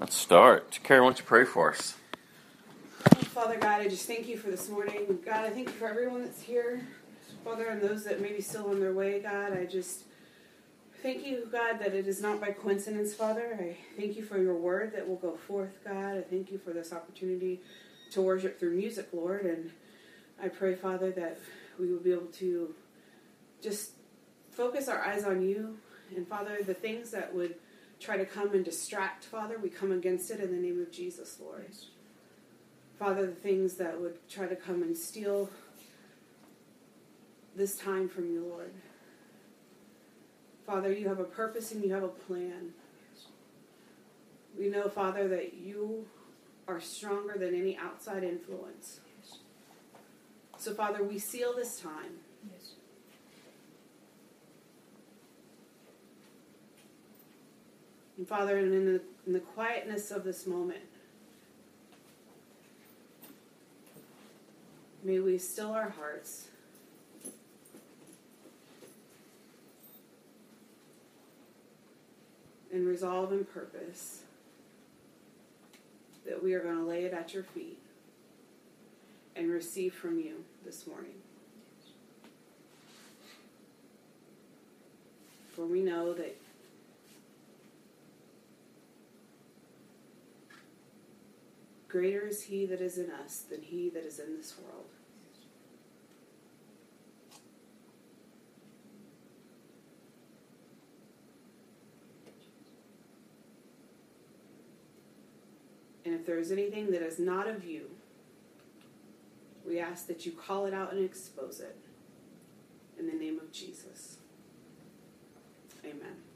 Let's start. Carrie, why don't you pray for us? Father God, I just thank you for this morning. God, I thank you for everyone that's here. Father, and those that may be still on their way, God, I just thank you, God, that it is not by coincidence, Father. I thank you for your word that will go forth, God. I thank you for this opportunity to worship through music, Lord. And I pray, Father, that we will be able to just focus our eyes on you. And Father, the things that would try to come and distract, Father, we come against it in the name of Jesus, Lord. Father, the things that would try to come and steal this time from you, Lord. Father, you have a purpose and you have a plan. We know, Father, that you are stronger than any outside influence. So, Father, we seal this time. And Father, and in the, in the quietness of this moment, may we still our hearts. And resolve and purpose that we are going to lay it at your feet and receive from you this morning. For we know that greater is he that is in us than he that is in this world. And if there is anything that is not of you, we ask that you call it out and expose it. In the name of Jesus. Amen.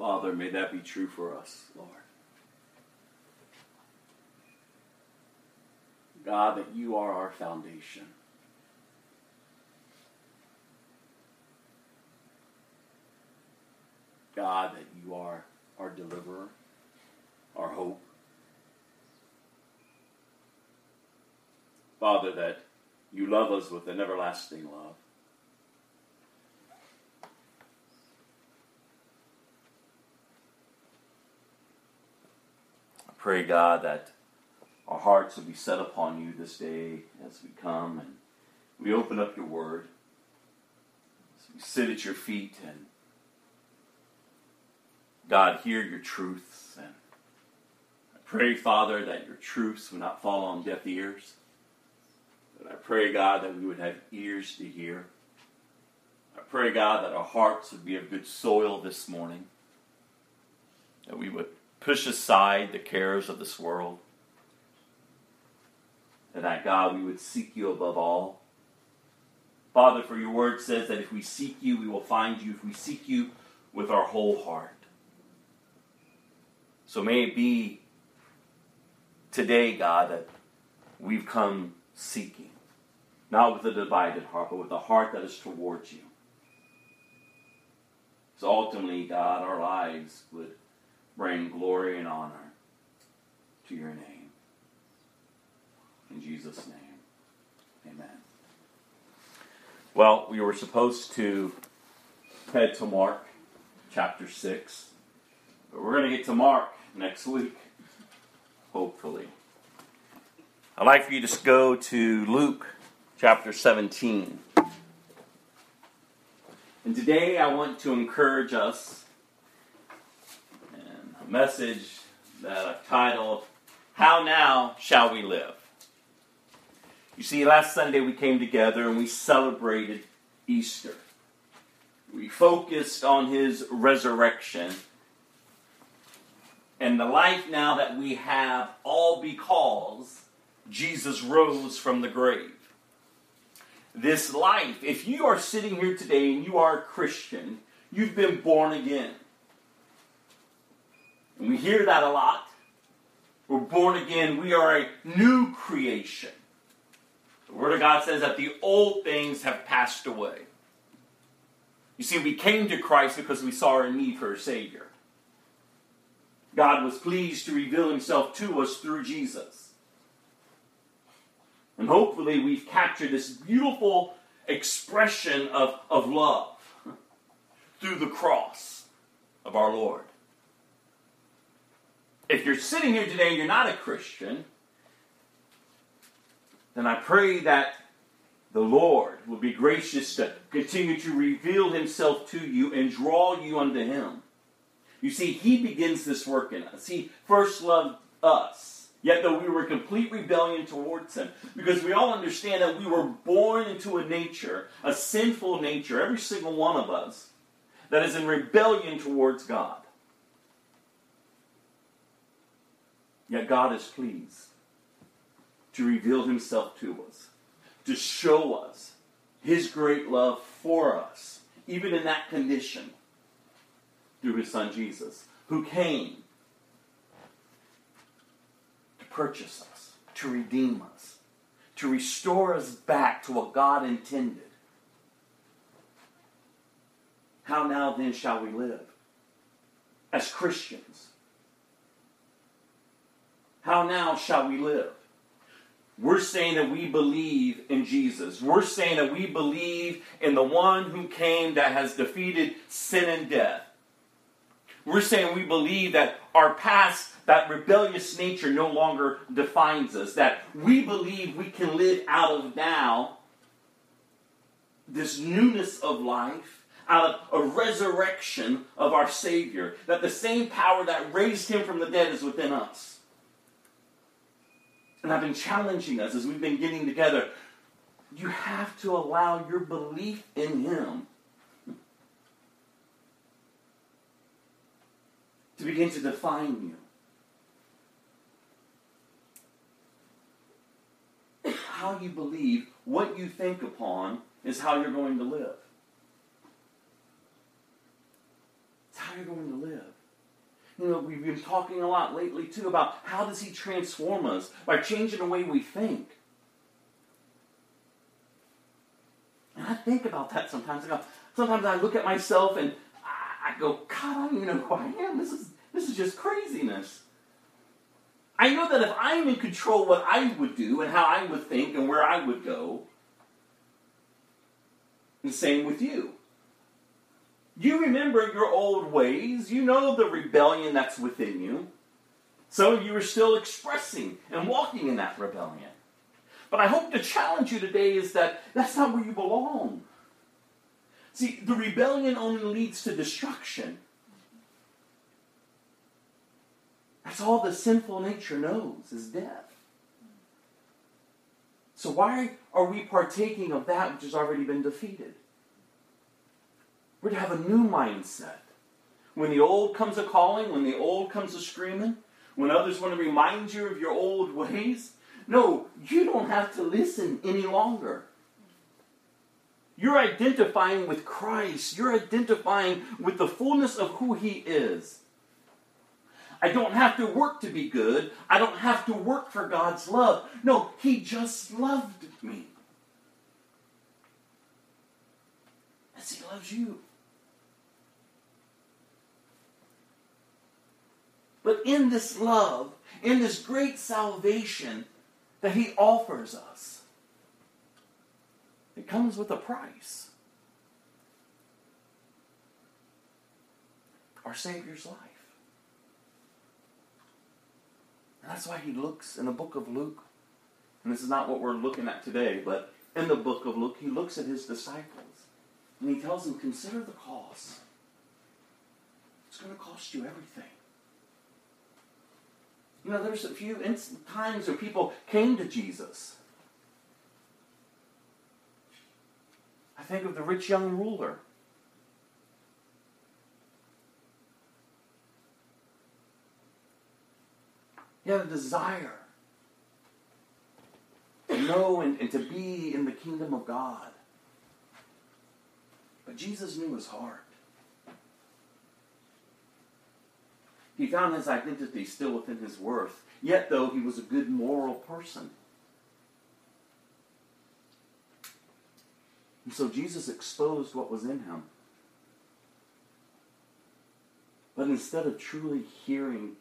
Father, may that be true for us, Lord. God, that you are our foundation. God, that you are our deliverer, our hope. Father, that you love us with an everlasting love. I pray, God, that our hearts will be set upon you this day as we come and we open up your word. As we sit at your feet and God, hear your truths. And I pray, Father, that your truths will not fall on deaf ears. But I pray, God, that we would have ears to hear. I pray, God, that our hearts would be of good soil this morning. That we would push aside the cares of this world. And that, God, we would seek you above all. Father, for your word says that if we seek you, we will find you. If we seek you with our whole heart. So may it be today, God, that we've come seeking, not with a divided heart, but with a heart that is towards you. So ultimately, God, our lives would bring glory and honor to your name. In Jesus' name, amen. Well, we were supposed to head to Mark chapter 6, but we're going to get to Mark next week, hopefully. I'd like for you to go to Luke chapter 17. And today I want to encourage us message that I've titled, How Now Shall We Live? You see, last Sunday we came together and we celebrated Easter. We focused on his resurrection and the life now that we have, all because Jesus rose from the grave. This life, if you are sitting here today and you are a Christian, you've been born again. And we hear that a lot. We're born again, we are a new creation. The Word of God says that the old things have passed away. You see, we came to Christ because we saw our need for a Savior. God was pleased to reveal himself to us through Jesus. And hopefully, we've captured this beautiful expression of, of love through the cross of our Lord. If you're sitting here today and you're not a Christian, then I pray that the Lord will be gracious to continue to reveal himself to you and draw you unto him. You see, He begins this work in us. He first loved us, yet though we were complete rebellion towards Him, because we all understand that we were born into a nature, a sinful nature, every single one of us, that is in rebellion towards God. Yet God is pleased to reveal Himself to us, to show us His great love for us, even in that condition through his son Jesus, who came to purchase us, to redeem us, to restore us back to what God intended. How now then shall we live as Christians? How now shall we live? We're saying that we believe in Jesus. We're saying that we believe in the one who came that has defeated sin and death. We're saying we believe that our past, that rebellious nature no longer defines us, that we believe we can live out of now this newness of life, out of a resurrection of our Savior, that the same power that raised him from the dead is within us. And I've been challenging us as we've been getting together. You have to allow your belief in him to begin to define you. How you believe, what you think upon, is how you're going to live. It's how you're going to live. You know, we've been talking a lot lately too about how does he transform us by changing the way we think. And I think about that sometimes. Sometimes I look at myself and I, I go, God, I don't even know who I am. This is this is just craziness. I know that if I'm in control what I would do and how I would think and where I would go, the same with you. You remember your old ways. You know the rebellion that's within you. Of you are still expressing and walking in that rebellion. But I hope to challenge you today is that that's not where you belong. See, the rebellion only leads to destruction. That's all the sinful nature knows is death. So why are we partaking of that which has already been defeated? We're to have a new mindset. When the old comes a calling, when the old comes a screaming, when others want to remind you of your old ways, no, you don't have to listen any longer. You're identifying with Christ. You're identifying with the fullness of who He is. I don't have to work to be good. I don't have to work for God's love. No, He just loved me. As He loves you. But in this love, in this great salvation that He offers us, it comes with a price. Our Savior's life. And that's why he looks in the book of Luke, and this is not what we're looking at today, but in the book of Luke, he looks at his disciples and he tells them, Consider the cost. It's going to cost you everything. You know, there's a few times where people came to Jesus. I think of the rich young ruler. He had a desire to know and, and to be in the kingdom of God. But Jesus knew his heart. He found his identity still within his worth. Yet, though, he was a good moral person. And so Jesus exposed what was in him. But instead of truly hearing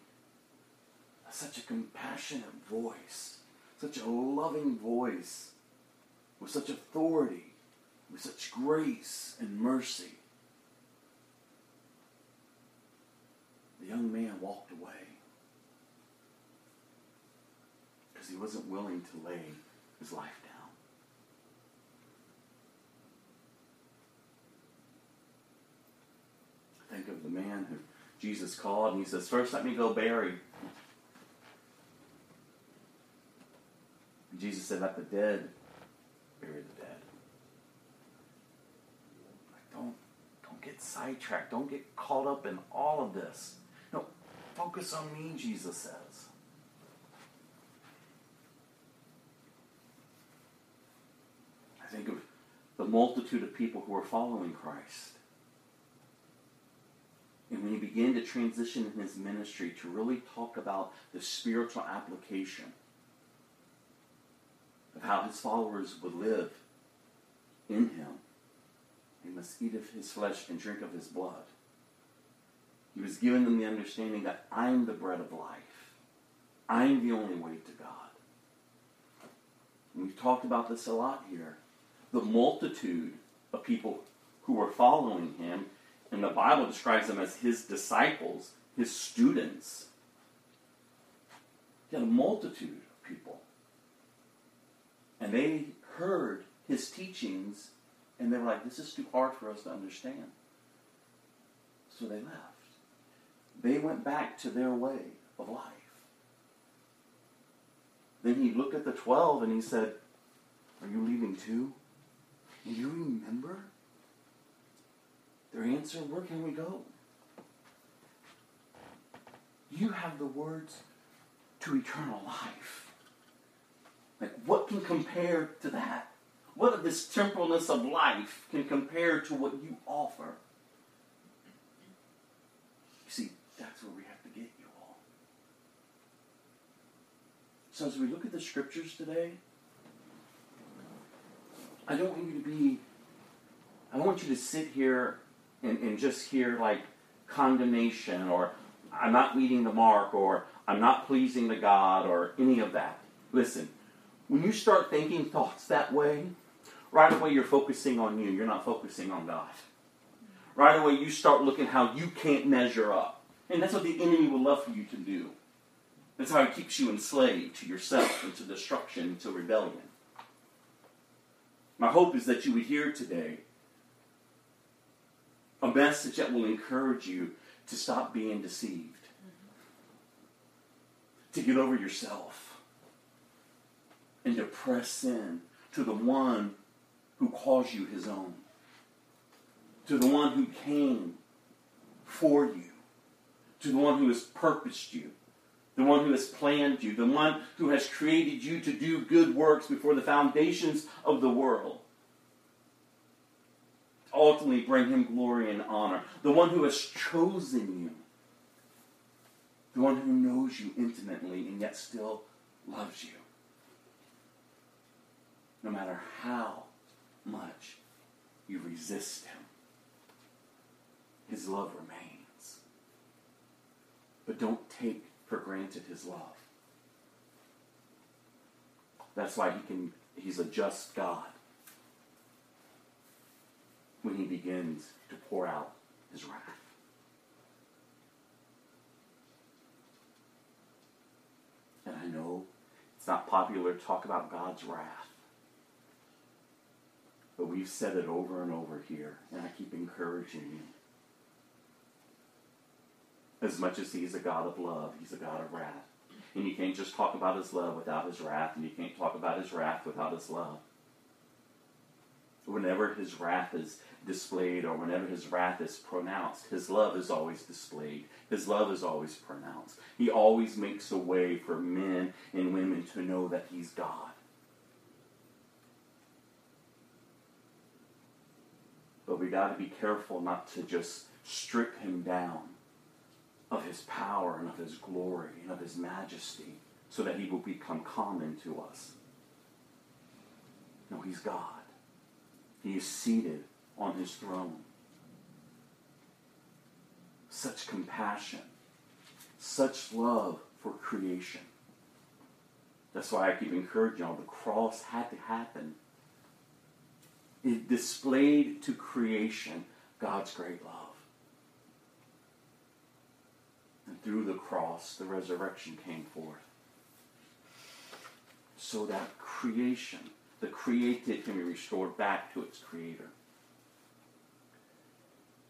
such a compassionate voice, such a loving voice, with such authority, with such grace and mercy, young man walked away because he wasn't willing to lay his life down. Think of the man who Jesus called and he says, First, let me go bury. And Jesus said, Let the dead bury the dead. Like, don't, don't get sidetracked. Don't get caught up in all of this. Focus on me, Jesus says. I think of the multitude of people who are following Christ. And when he began to transition in his ministry to really talk about the spiritual application of how his followers would live in him, they must eat of his flesh and drink of his blood. He was giving them the understanding that I'm the bread of life. I'm the only way to God. And we've talked about this a lot here. The multitude of people who were following him and the Bible describes them as his disciples, his students. He had a multitude of people. And they heard his teachings and they were like, this is too hard for us to understand. So they left. They went back to their way of life. Then he looked at the twelve and he said, Are you leaving too? And you remember? Their answer, where can we go? You have the words to eternal life. Like, what can compare to that? What of this temporalness of life can compare to what you offer? That's where we have to get you all. So as we look at the scriptures today, I don't want you to be, I want you to sit here and, and just hear like condemnation or I'm not meeting the mark or I'm not pleasing to God or any of that. Listen, when you start thinking thoughts that way, right away you're focusing on you. You're not focusing on God. Right away you start looking how you can't measure up. And that's what the enemy would love for you to do. That's how it keeps you enslaved to yourself and to destruction and to rebellion. My hope is that you would hear today a message that will encourage you to stop being deceived, to get over yourself, and to press in to the one who calls you his own, to the one who came for you, to the one who has purposed you, the one who has planned you, the one who has created you to do good works before the foundations of the world. Ultimately bring him glory and honor, the one who has chosen you, the one who knows you intimately and yet still loves you. No matter how much you resist him, his love remains. But don't take for granted his love. That's why he can he's a just God when he begins to pour out his wrath. And I know it's not popular to talk about God's wrath. But we've said it over and over here, and I keep encouraging you. As much as he's a God of love, he's a God of wrath. And you can't just talk about his love without his wrath, and you can't talk about his wrath without his love. Whenever his wrath is displayed or whenever his wrath is pronounced, his love is always displayed. His love is always pronounced. He always makes a way for men and women to know that he's God. But we got to be careful not to just strip him down of his power and of his glory and of his majesty so that he will become common to us. No, he's God. He is seated on his throne. Such compassion, such love for creation. That's why I keep encouraging y'all. The cross had to happen. It displayed to creation God's great love. Through the cross, the resurrection came forth. So that creation, the created, can be restored back to its creator.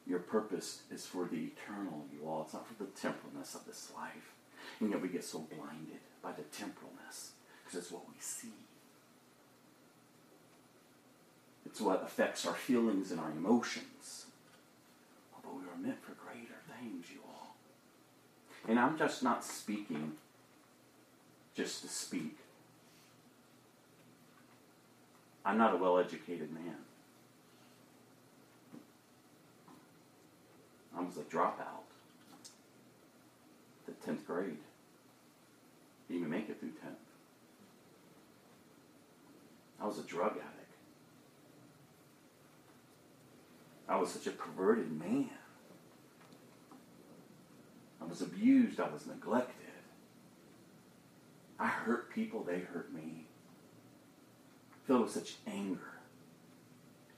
Your purpose is for the eternal, you all. It's not for the temporalness of this life. And yet we get so blinded by the temporalness because it's what we see. It's what affects our feelings and our emotions. But we are meant for greater things, you. And I'm just not speaking just to speak. I'm not a well educated man. I was a dropout. The 10th grade. Didn't even make it through 10th. I was a drug addict. I was such a perverted man. I was abused. I was neglected. I hurt people. They hurt me. Filled with such anger.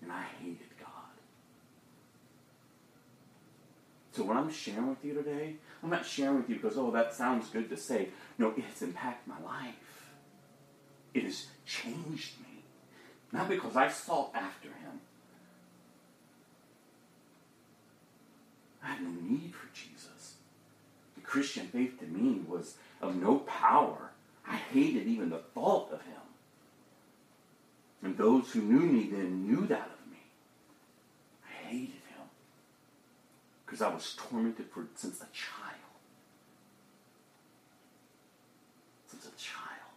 And I hated God. So what I'm sharing with you today, I'm not sharing with you because, oh, that sounds good to say. No, it has impacted my life. It has changed me. Not because I sought after him. I had no need for Jesus. Christian faith to me was of no power. I hated even the thought of him. And those who knew me then knew that of me. I hated him because I was tormented for, since a child. Since a child.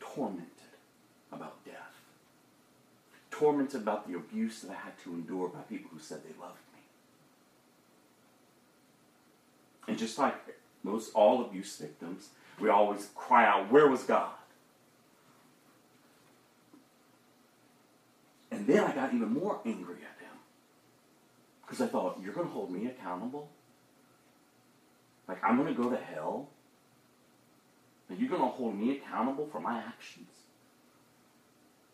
Tormented about death. Tormented about the abuse that I had to endure by people who said they loved me. And just like most all abuse victims, we always cry out, Where was God? And then I got even more angry at him. Because I thought, You're going to hold me accountable? Like, I'm going to go to hell? And you're going to hold me accountable for my actions?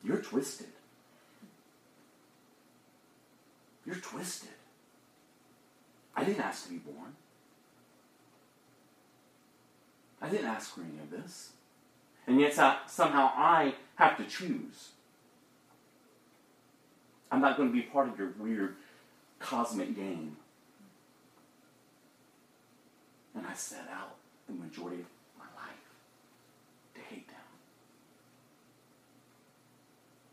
You're twisted. You're twisted. I didn't ask to be born. I didn't ask for any of this. And yet so- somehow I have to choose. I'm not going to be part of your weird cosmic game. And I set out the majority of my life to hate them,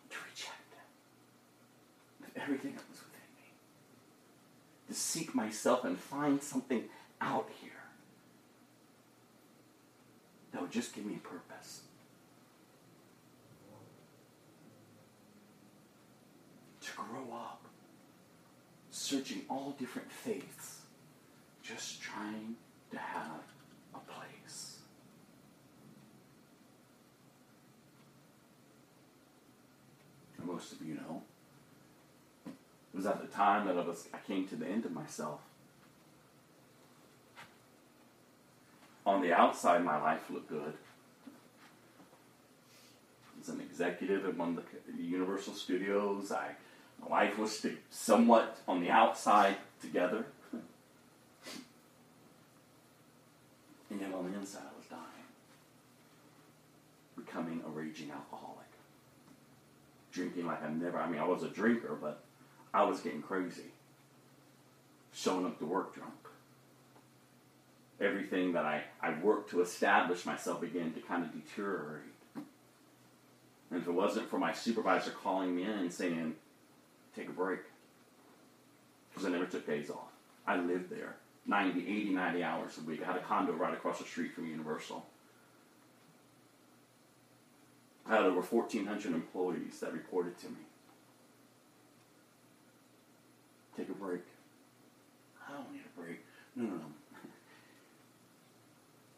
to reject them, with everything that was within me, to seek myself and find something out here would just give me purpose. To grow up, searching all different faiths, just trying to have a place. Most of you know, it was at the time that I was I came to the end of myself. On the outside, my life looked good. As an executive at one of the Universal Studios, I my life was somewhat on the outside together. And yet on the inside, I was dying, becoming a raging alcoholic, drinking like I never. I mean, I was a drinker, but I was getting crazy, showing up to work drunk. Everything that I, I worked to establish myself began to kind of deteriorate. And if it wasn't for my supervisor calling me in and saying, take a break, because I never took days off, I lived there. 90, 80, 90 hours a week. I had a condo right across the street from Universal. I had over 1,400 employees that reported to me. Take a break. I don't need a break. No, no, no.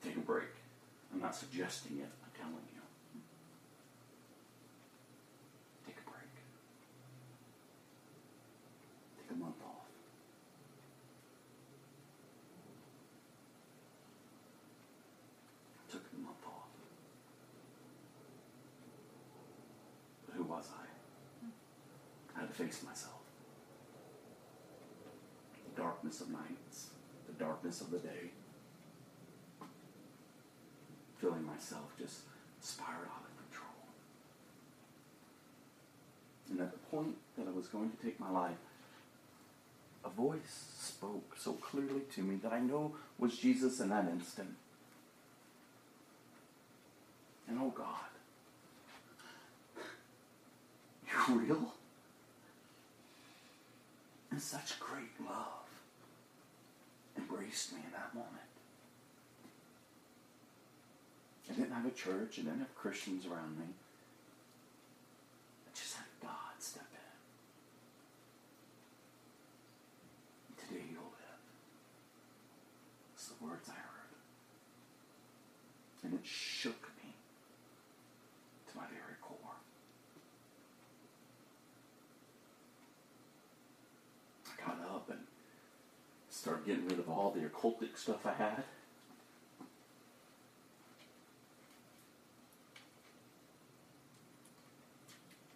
Take a break. I'm not suggesting it, I'm telling you. Take a break. Take a month off. took a month off. But who was I? I had to face myself. The darkness of nights, the darkness of the day. Feeling myself just spiral out of control. And at the point that I was going to take my life, a voice spoke so clearly to me that I know was Jesus in that instant. And oh God, you're real. And such great love embraced me in that moment. I didn't have a church, I didn't have Christians around me. I just had God step in. Today you'll live. It's the words I heard. And it shook me to my very core. I got up and started getting rid of all the occultic stuff I had.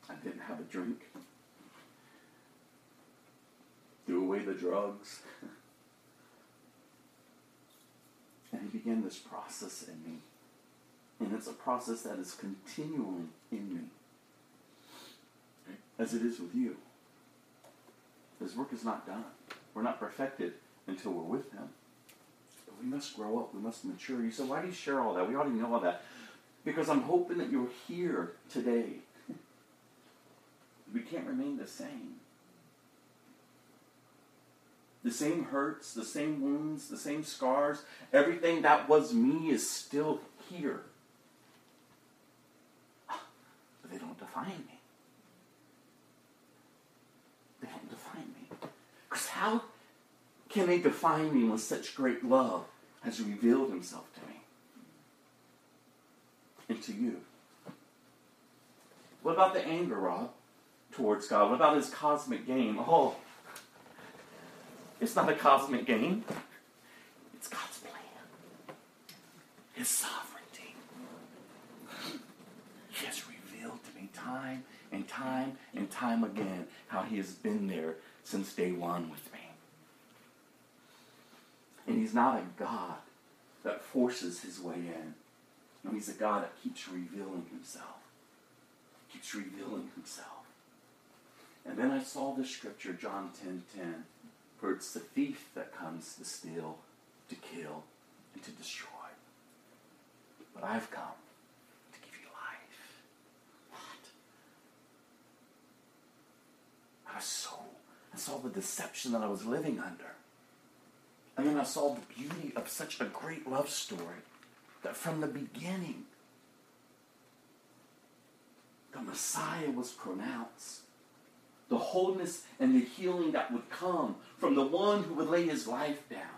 I didn't have a drink. Threw away the drugs. and he began this process in me. And it's a process that is continually in me, as it is with you. His work is not done. We're not perfected until we're with Him. But we must grow up. We must mature. You say, why do you share all that? We already know all that. Because I'm hoping that you're here today. We can't remain the same. The same hurts, the same wounds, the same scars, everything that was me is still here. Ah, but they don't define me. They don't define me. Because how can they define me when such great love has revealed himself to me? and to you? What about the anger, Rob, towards God? What about his cosmic game? Oh, it's not a cosmic game. It's God's plan. His sovereignty. He has revealed to me time and time and time again how he has been there since day one with me. And he's not a God that forces his way in. No, he's a God that keeps revealing himself. Keeps revealing himself. And then I saw the scripture, John 10 10, for it's the thief that comes to steal, to kill, and to destroy. But I've come to give you life. What? I was so I saw the deception that I was living under. And then I saw the beauty of such a great love story that from the beginning, the Messiah was pronounced. The wholeness and the healing that would come from the one who would lay his life down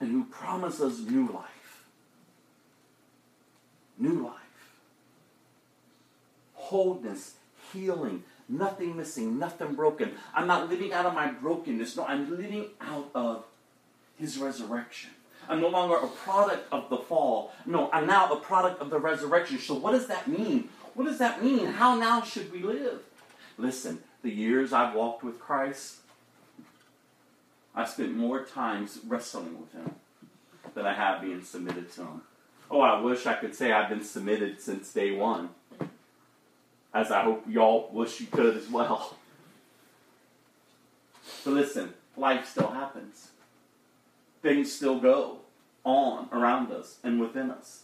and who promised us new life. New life. Wholeness, healing, nothing missing, nothing broken. I'm not living out of my brokenness. No, I'm living out of his resurrection. I'm no longer a product of the fall. No, I'm now a product of the resurrection. So, what does that mean? What does that mean? How now should we live? Listen, the years I've walked with Christ, I've spent more times wrestling with him than I have being submitted to him. Oh, I wish I could say I've been submitted since day one, as I hope y'all wish you could as well. But listen, life still happens. Things still go on around us and within us.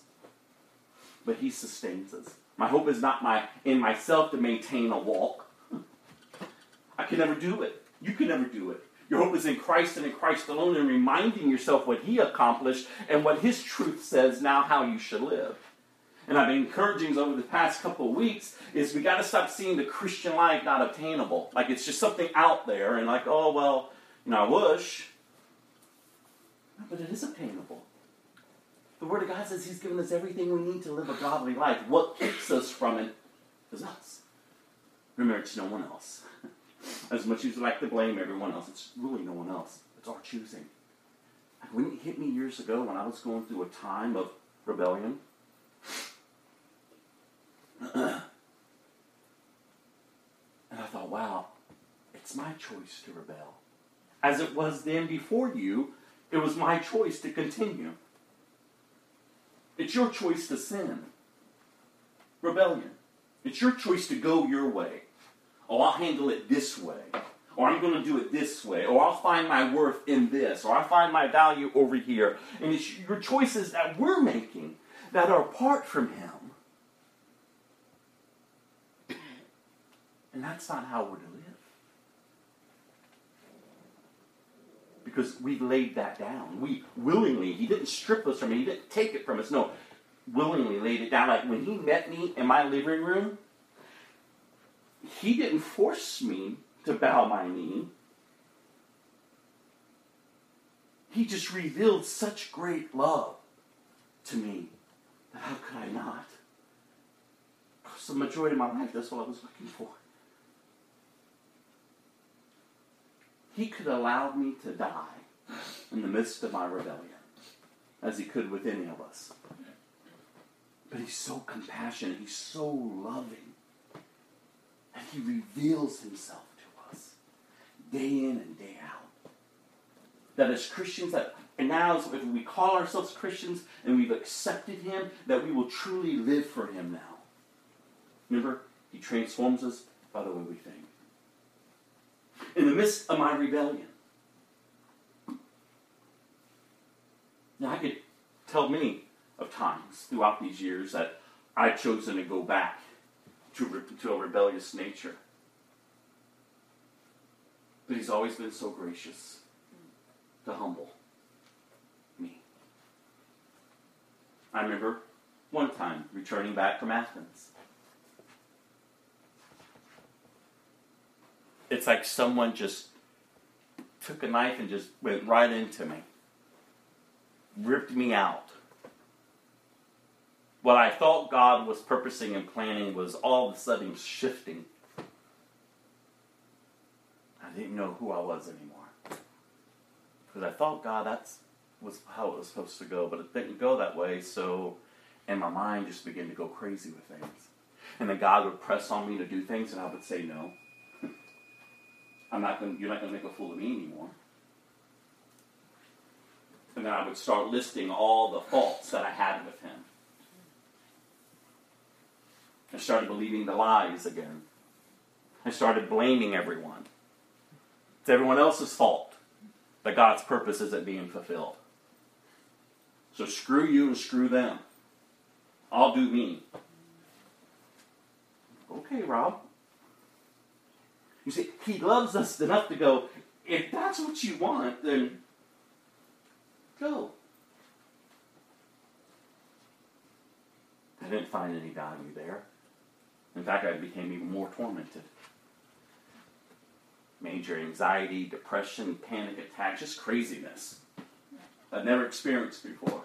But he sustains us. My hope is not my in myself to maintain a walk. I can never do it. You can never do it. Your hope is in Christ and in Christ alone, and reminding yourself what He accomplished and what His truth says now how you should live. And I've been encouraging over the past couple of weeks is we got to stop seeing the Christian life not obtainable. Like it's just something out there, and like, oh well, you know, I wish. But it is obtainable. The Word of God says He's given us everything we need to live a godly life. What keeps us from it is us. Remember, it's no one else. As much as you like to blame everyone else, it's really no one else. It's our choosing. Like when it hit me years ago when I was going through a time of rebellion, and I thought, wow, it's my choice to rebel. As it was then before you, it was my choice to continue. It's your choice to sin. Rebellion. It's your choice to go your way. Oh, I'll handle it this way. Or I'm going to do it this way. Or I'll find my worth in this. Or I'll find my value over here. And it's your choices that we're making that are apart from Him. And that's not how we're to live. Because we've laid that down. We willingly, He didn't strip us from it, He didn't take it from us. No, willingly laid it down. Like when He met me in my living room, He didn't force me to bow my knee. He just revealed such great love to me that how could I not? Because the majority of my life, that's what I was looking for. He could allow me to die in the midst of my rebellion, as he could with any of us. But he's so compassionate, he's so loving, and he reveals himself to us day in and day out. That as Christians, that and now if we call ourselves Christians and we've accepted him, that we will truly live for him now. Remember, he transforms us by the way we think. In the midst of my rebellion, now I could tell many of times throughout these years that I've chosen to go back to, to a rebellious nature. But he's always been so gracious to humble me. I remember one time returning back from Athens. It's like someone just took a knife and just went right into me, ripped me out what I thought God was purposing and planning was all of a sudden shifting. I didn't know who I was anymore. Because I thought God, that's was how it was supposed to go, but it didn't go that way, so and my mind just began to go crazy with things. And then God would press on me to do things and I would say no. I'm not going you're not gonna make a fool of me anymore. And then I would start listing all the faults that I had with him. I started believing the lies again. I started blaming everyone. It's everyone else's fault that God's purpose isn't being fulfilled. So screw you and screw them. I'll do me. Okay, Rob. You see, he loves us enough to go, if that's what you want, then go. I didn't find any value there. In fact, I became even more tormented. Major anxiety, depression, panic attacks, just craziness I'd never experienced before.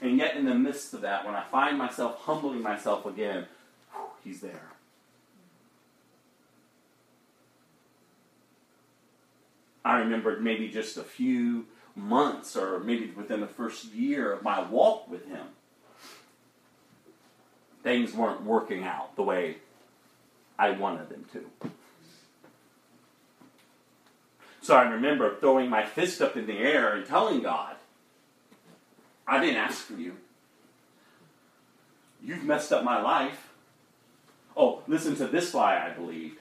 And yet, in the midst of that, when I find myself humbling myself again, whew, He's there. I remembered maybe just a few months or maybe within the first year of my walk with Him, things weren't working out the way I wanted them to. So I remember throwing my fist up in the air and telling God, I didn't ask for you. You've messed up my life. Oh, listen to this lie I believed.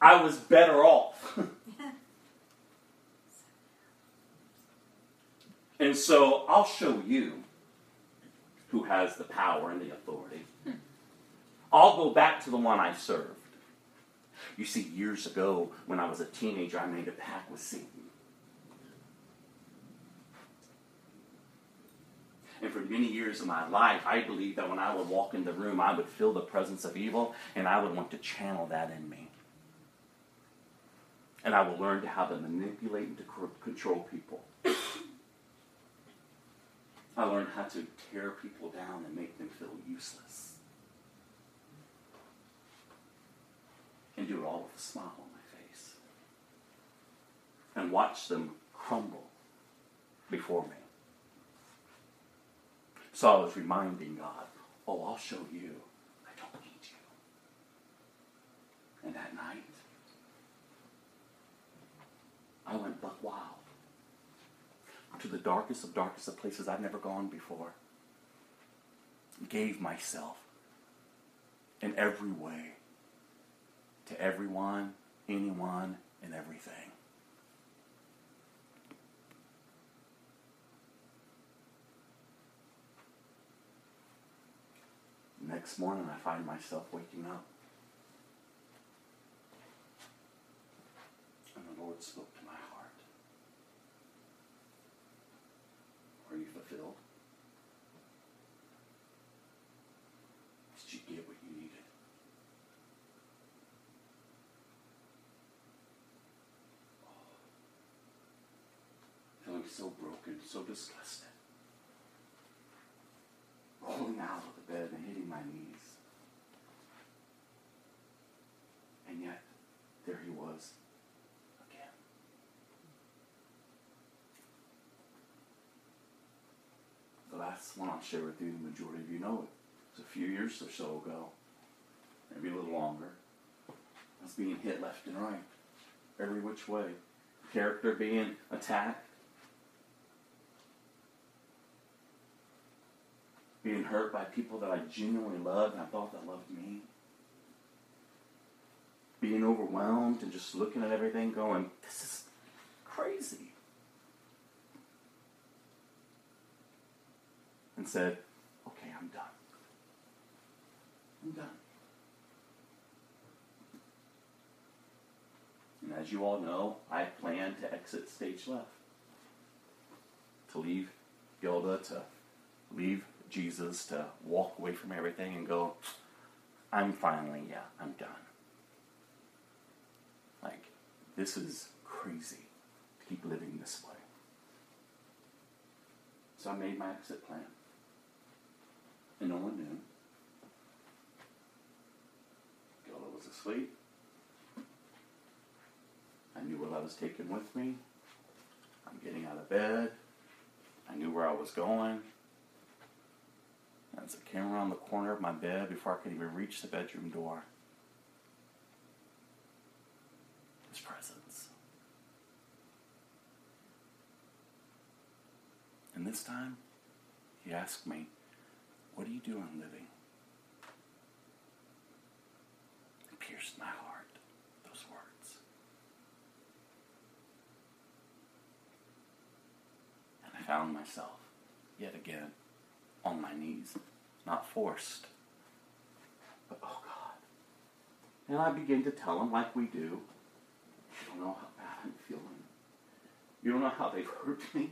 I was better off. and so I'll show you who has the power and the authority. I'll go back to the one I served. You see, years ago, when I was a teenager, I made a pact with Satan. And for many years of my life, I believed that when I would walk in the room, I would feel the presence of evil, and I would want to channel that in me. And I would learn to how to manipulate and to control people. I learned how to tear people down and make them feel useless. And do it all with a smile on my face. And watch them crumble before me. So I was reminding God, oh, I'll show you. I don't need you. And that night, I went buck wild to the darkest of darkest of places I've never gone before. Gave myself in every way to everyone, anyone, and everything. Next morning, I find myself waking up. And the Lord spoke to my heart. Are you fulfilled? Did you get what you needed? Feeling so broken, so disgusted. Rolling out of the bed and hitting my knees. And yet, there he was again. The last one I'll share with you, the majority of you know it. It's a few years or so ago, maybe a little longer. I was being hit left and right, every which way. Character being attacked, being hurt by people that I genuinely loved and I thought that loved me. Being overwhelmed and just looking at everything going, this is crazy. And said, okay, I'm done. I'm done. And as you all know, I plan to exit stage left. To leave Gilda, to leave Jesus, to walk away from everything and go, I'm finally, yeah, I'm done. Like, this is crazy to keep living this way. So I made my exit plan. and no one knew. Gilda was asleep. I knew what I was taking with me. I'm getting out of bed. I knew where I was going. As I came around the corner of my bed before I could even reach the bedroom door, his presence. And this time, he asked me, What are you doing living? It pierced my heart, those words. And I found myself, yet again, on my knees, not forced, but oh God. And I begin to tell him, like we do, you don't know how bad I'm feeling. You don't know how they've hurt me.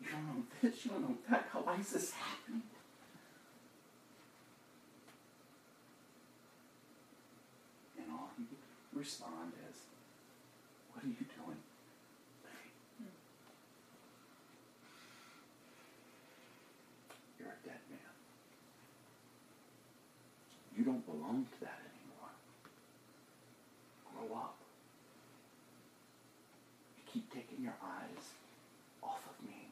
You don't know this, you don't know that. How why is this happening? And all he would respond is, What are you doing? Living? You're a dead man. You don't belong to that anymore. Grow up. You keep taking your eyes off of me.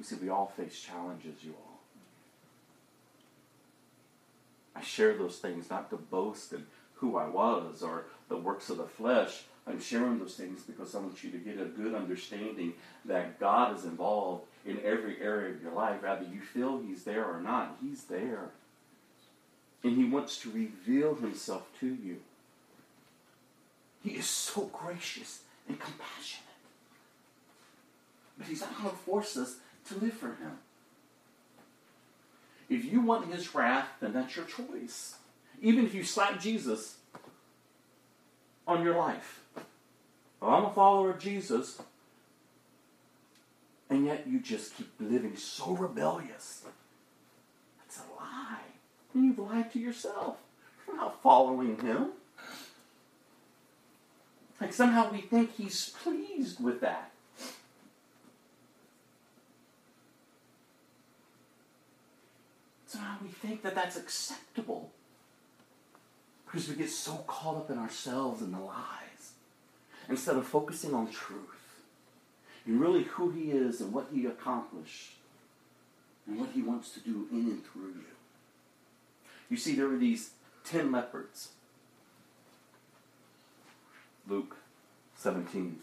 You see, we all face challenges, you all. I share those things not to boast in who I was or the works of the flesh. I'm sharing those things because I want you to get a good understanding that God is involved in every area of your life. whether you feel He's there or not, He's there. And He wants to reveal Himself to you. He is so gracious and compassionate. But He's not going to force us to live for Him. If you want His wrath, then that's your choice. Even if you slap Jesus on your life. Well, I'm a follower of Jesus, and yet you just keep living so rebellious. That's a lie. And you've lied to yourself. You're not following Him. Like somehow we think He's pleased with that. Somehow we think that that's acceptable because we get so caught up in ourselves and the lies instead of focusing on truth and really who He is and what He accomplished and what He wants to do in and through you. You see, there were these ten lepers. Luke 17.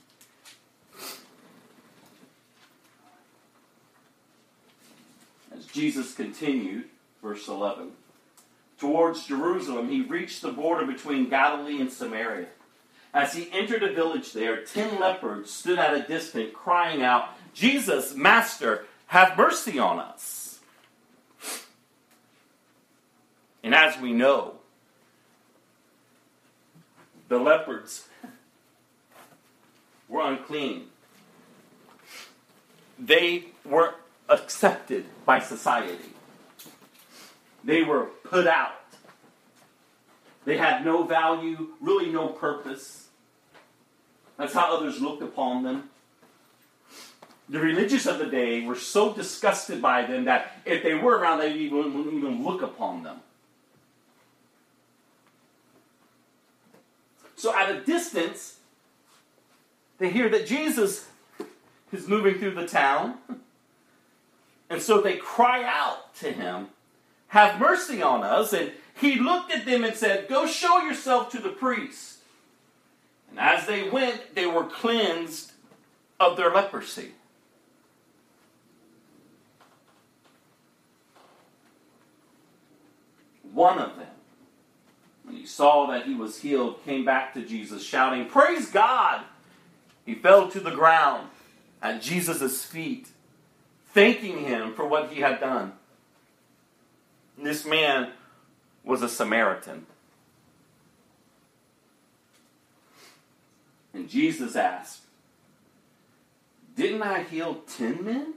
As Jesus continued, verse 11, towards Jerusalem, he reached the border between Galilee and Samaria. As he entered a village there, ten lepers stood at a distance, crying out, Jesus, Master, have mercy on us. And as we know, the lepers were unclean. They weren't accepted by society. They were put out. They had no value, really no purpose. That's how others looked upon them. The religious of the day were so disgusted by them that if they were around, they wouldn't even look upon them. So at a distance, they hear that Jesus is moving through the town. And so they cry out to him, Have mercy on us. And he looked at them and said, Go show yourself to the priest. And as they went, they were cleansed of their leprosy. One of them, when he saw that he was healed, came back to Jesus, shouting, Praise God! He fell to the ground at Jesus' feet, thanking him for what he had done. This man was a Samaritan. And Jesus asked, Didn't I heal ten men?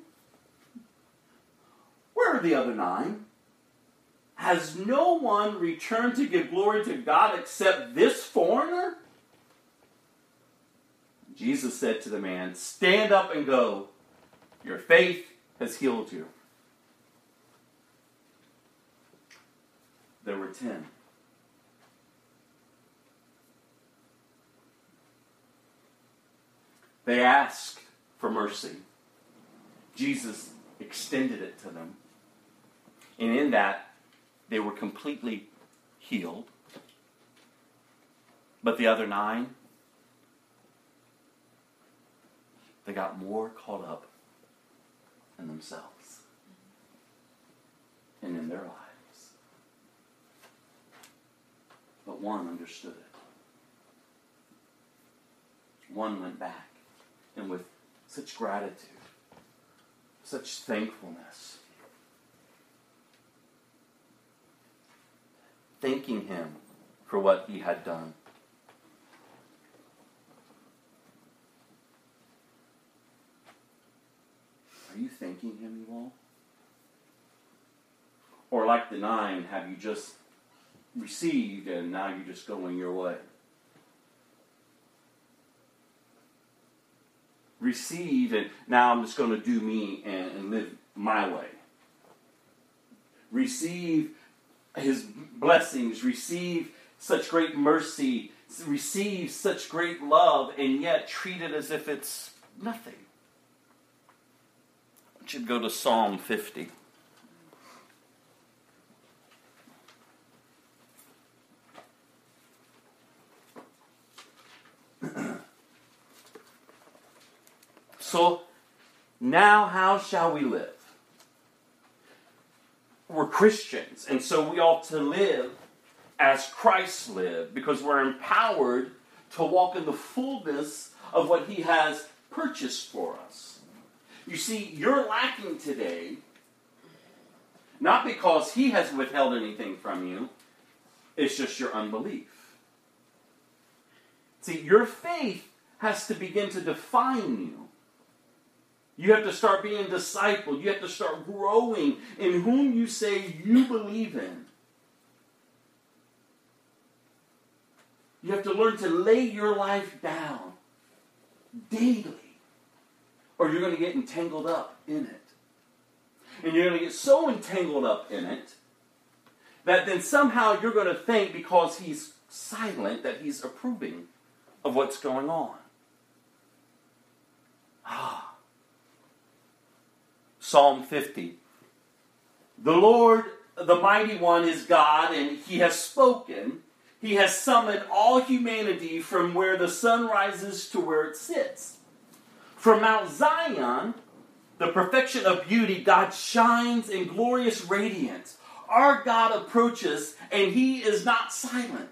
Where are the other nine? Has no one returned to give glory to God except this foreigner? Jesus said to the man, Stand up and go. Your faith has healed you. There were ten. They asked for mercy. Jesus extended it to them. And in that, they were completely healed. But the other nine, they got more caught up in themselves and in their lives. But one understood it. One went back and with such gratitude, such thankfulness, thanking him for what he had done. Are you thanking him, you all? Or like the nine, have you just received and now you're just going your way? Receive and now I'm just going to do me and, and live my way. Receive his blessings, receive such great mercy, receive such great love, and yet treat it as if it's nothing. I should go to Psalm 50. So, now how shall we live? We're Christians, and so we ought to live as Christ lived because we're empowered to walk in the fullness of what He has purchased for us. You see, you're lacking today, not because He has withheld anything from you, it's just your unbelief. See, your faith has to begin to define you. You have to start being discipled. You have to start growing in whom you say you believe in. You have to learn to lay your life down daily, or you're going to get entangled up in it. And you're going to get so entangled up in it that then somehow you're going to think because he's silent that he's approving of what's going on. Ah. Psalm 50. The Lord, the mighty one, is God, and he has spoken. He has summoned all humanity from where the sun rises to where it sits. From Mount Zion, the perfection of beauty, God shines in glorious radiance. Our God approaches, and he is not silent.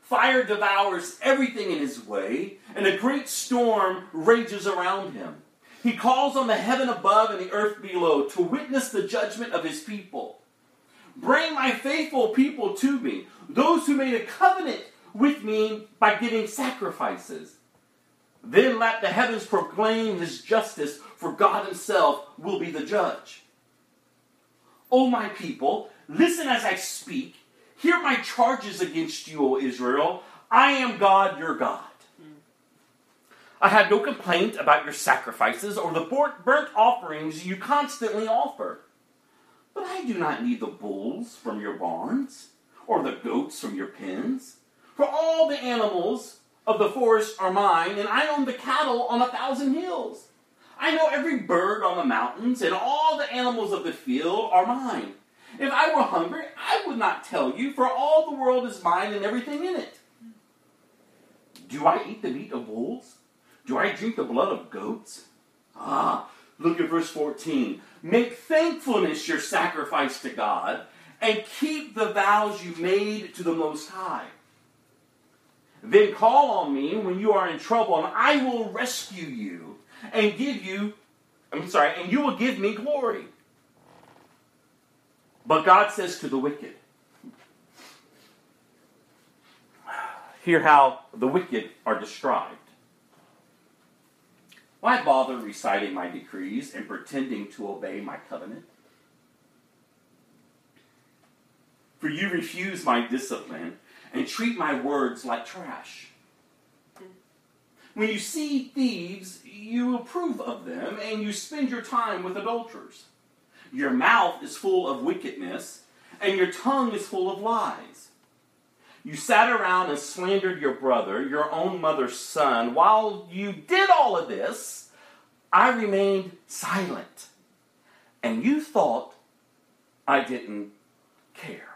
Fire devours everything in his way, and a great storm rages around him. He calls on the heaven above and the earth below to witness the judgment of his people. Bring my faithful people to me, those who made a covenant with me by giving sacrifices. Then let the heavens proclaim his justice, for God himself will be the judge. O my people, listen as I speak. Hear my charges against you, O Israel. I am God, your God. I have no complaint about your sacrifices or the burnt offerings you constantly offer. But I do not need the bulls from your barns or the goats from your pens. For all the animals of the forest are mine, and I own the cattle on a thousand hills. I know every bird on the mountains, and all the animals of the field are mine. If I were hungry, I would not tell you, for all the world is mine and everything in it. Do I eat the meat of bulls? Do I drink the blood of goats? Ah, look at verse 14. Make thankfulness your sacrifice to God, and keep the vows you made to the Most High. Then call on me when you are in trouble, and I will rescue you and give you, I'm sorry, and you will give me glory. But God says to the wicked, Hear how the wicked are described. Why bother reciting my decrees and pretending to obey my covenant? For you refuse my discipline and treat my words like trash. When you see thieves, you approve of them, and you spend your time with adulterers. Your mouth is full of wickedness, and your tongue is full of lies. You sat around and slandered your brother, your own mother's son. While you did all of this, I remained silent. And you thought I didn't care.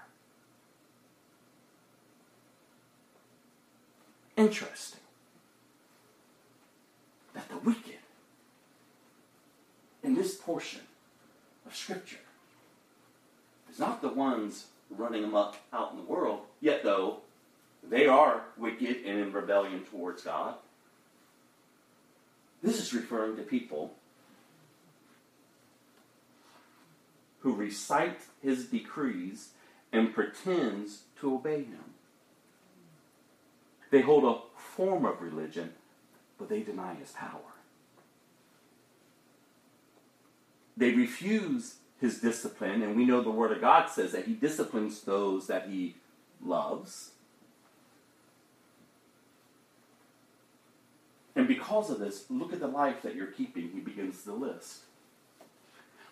Interesting that the wicked in this portion of Scripture is not the ones running amok out in the world, yet, though, they are wicked and in rebellion towards God. This is referring to people who recite his decrees and pretends to obey him. They hold a form of religion, but they deny his power. They refuse his discipline, and we know the Word of God says that he disciplines those that he loves. And because of this, look at the life that you're keeping. He begins the list.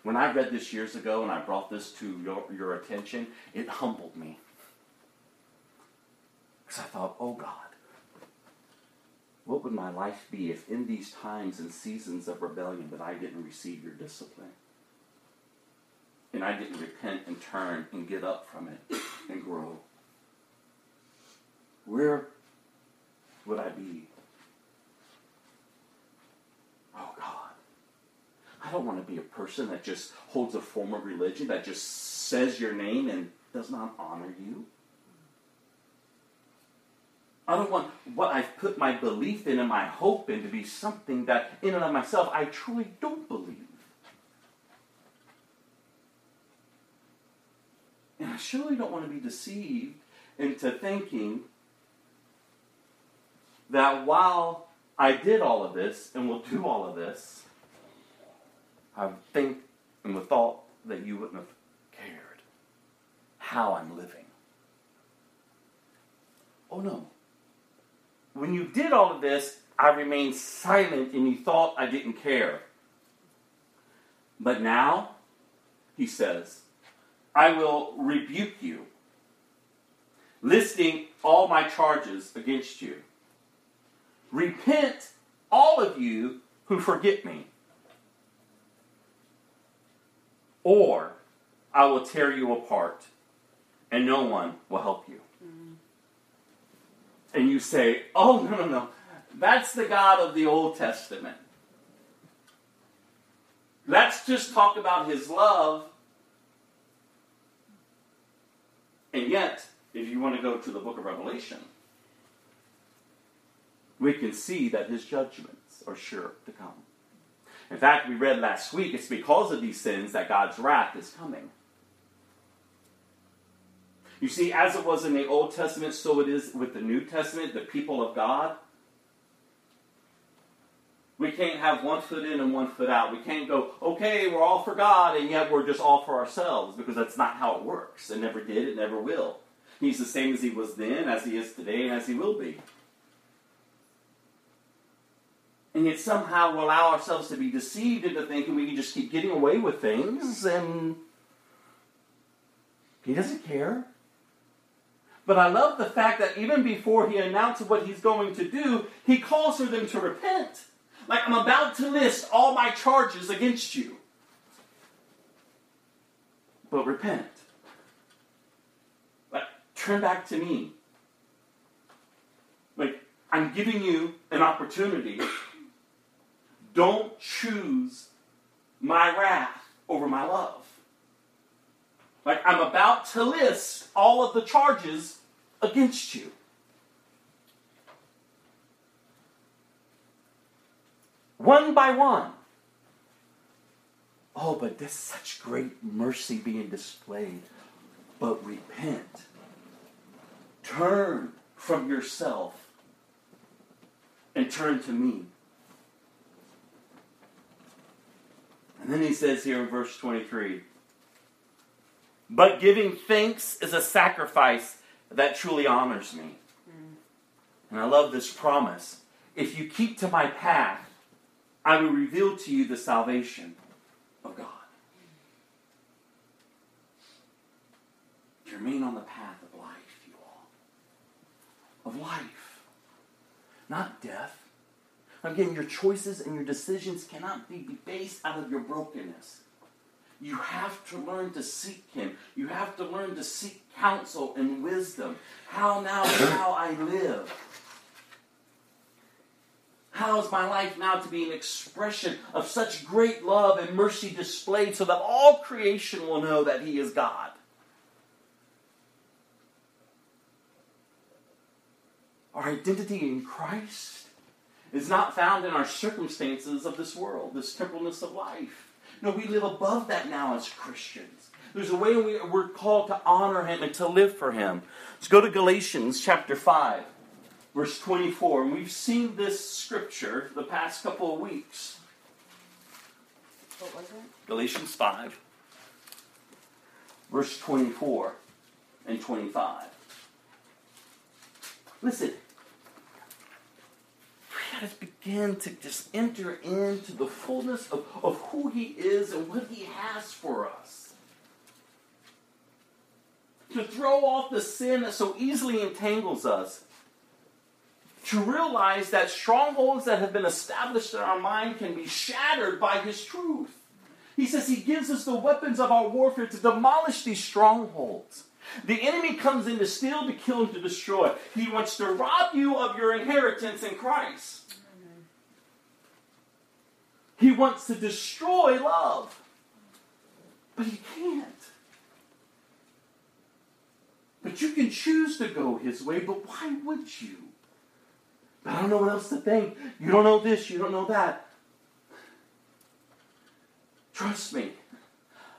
When I read this years ago and I brought this to your, your attention, it humbled me. Because I thought, oh God, what would my life be if in these times and seasons of rebellion that I didn't receive your discipline? And I didn't repent and turn and get up from it and grow? Where would I be? Oh God. I don't want to be a person that just holds a form of religion, that just says your name and does not honor you. I don't want what I've put my belief in and my hope in to be something that, in and of myself, I truly don't believe. And I surely don't want to be deceived into thinking that while I did all of this and will do all of this, I think and the thought that you wouldn't have cared how I'm living. Oh no. When you did all of this, I remained silent and you thought I didn't care. But now, he says, I will rebuke you, listing all my charges against you. Repent, all of you who forget me, or I will tear you apart, and no one will help you. Mm-hmm. And you say, Oh, no, no, no. That's the God of the Old Testament. Let's just talk about his love. And yet, if you want to go to the book of Revelation, we can see that his judgments are sure to come. In fact, we read last week it's because of these sins that God's wrath is coming. You see, as it was in the Old Testament, so it is with the New Testament, the people of God. We can't have one foot in and one foot out. We can't go, okay, we're all for God, and yet we're just all for ourselves, because that's not how it works. It never did, it never will. He's the same as he was then, as he is today, and as he will be. And yet somehow we allow ourselves to be deceived into thinking we can just keep getting away with things, and he doesn't care. But I love the fact that even before he announces what he's going to do, he calls for them to repent. Like, I'm about to list all my charges against you. But repent. Like, turn back to me. Like, I'm giving you an opportunity. Don't choose my wrath over my love. Like, I'm about to list all of the charges against you. One by one. Oh, but there's such great mercy being displayed. But repent. Turn from yourself and turn to me. And then he says here in verse 23 But giving thanks is a sacrifice that truly honors me. Mm. And I love this promise. if you keep to my path, I will reveal to you the salvation of God. Remain on the path of life, you all. Of life, not death. Again, your choices and your decisions cannot be based out of your brokenness. You have to learn to seek Him. You have to learn to seek counsel and wisdom. How now shall I live? How is my life now to be an expression of such great love and mercy displayed so that all creation will know that He is God? Our identity in Christ is not found in our circumstances of this world, this temporalness of life. No, we live above that now as Christians. There's a way we, we're called to honor Him and to live for Him. Let's go to Galatians chapter 5, verse 24. And we've seen this scripture the past couple of weeks. What was it? Galatians 5, verse 24 and 25. Listen, we got to begin to just enter into the fullness of, of who He is and what He has for us. To throw off the sin that so easily entangles us. To realize that strongholds that have been established in our mind can be shattered by His truth. He says He gives us the weapons of our warfare to demolish these strongholds. The enemy comes in to steal, to kill, and to destroy. He wants to rob you of your inheritance in Christ. He wants to destroy love. But he can't. But you can choose to go his way, but why would you? I don't know what else to think. You don't know this, you don't know that. Trust me,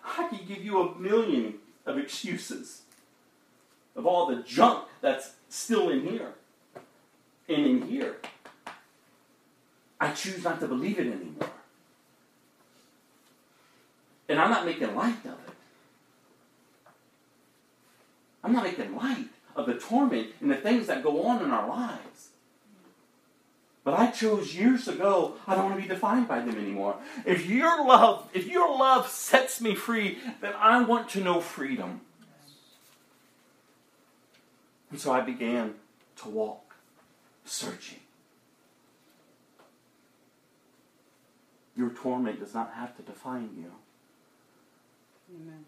I can give you a million of excuses of all the junk that's still in here and in here. I choose not to believe it anymore. And I'm not making light of it. I'm not making light of the torment and the things that go on in our lives. But I chose years ago, I don't want to be defined by them anymore. If your love, if your love sets me free, then I want to know freedom. And so I began to walk, searching. Your torment does not have to define you. Amen.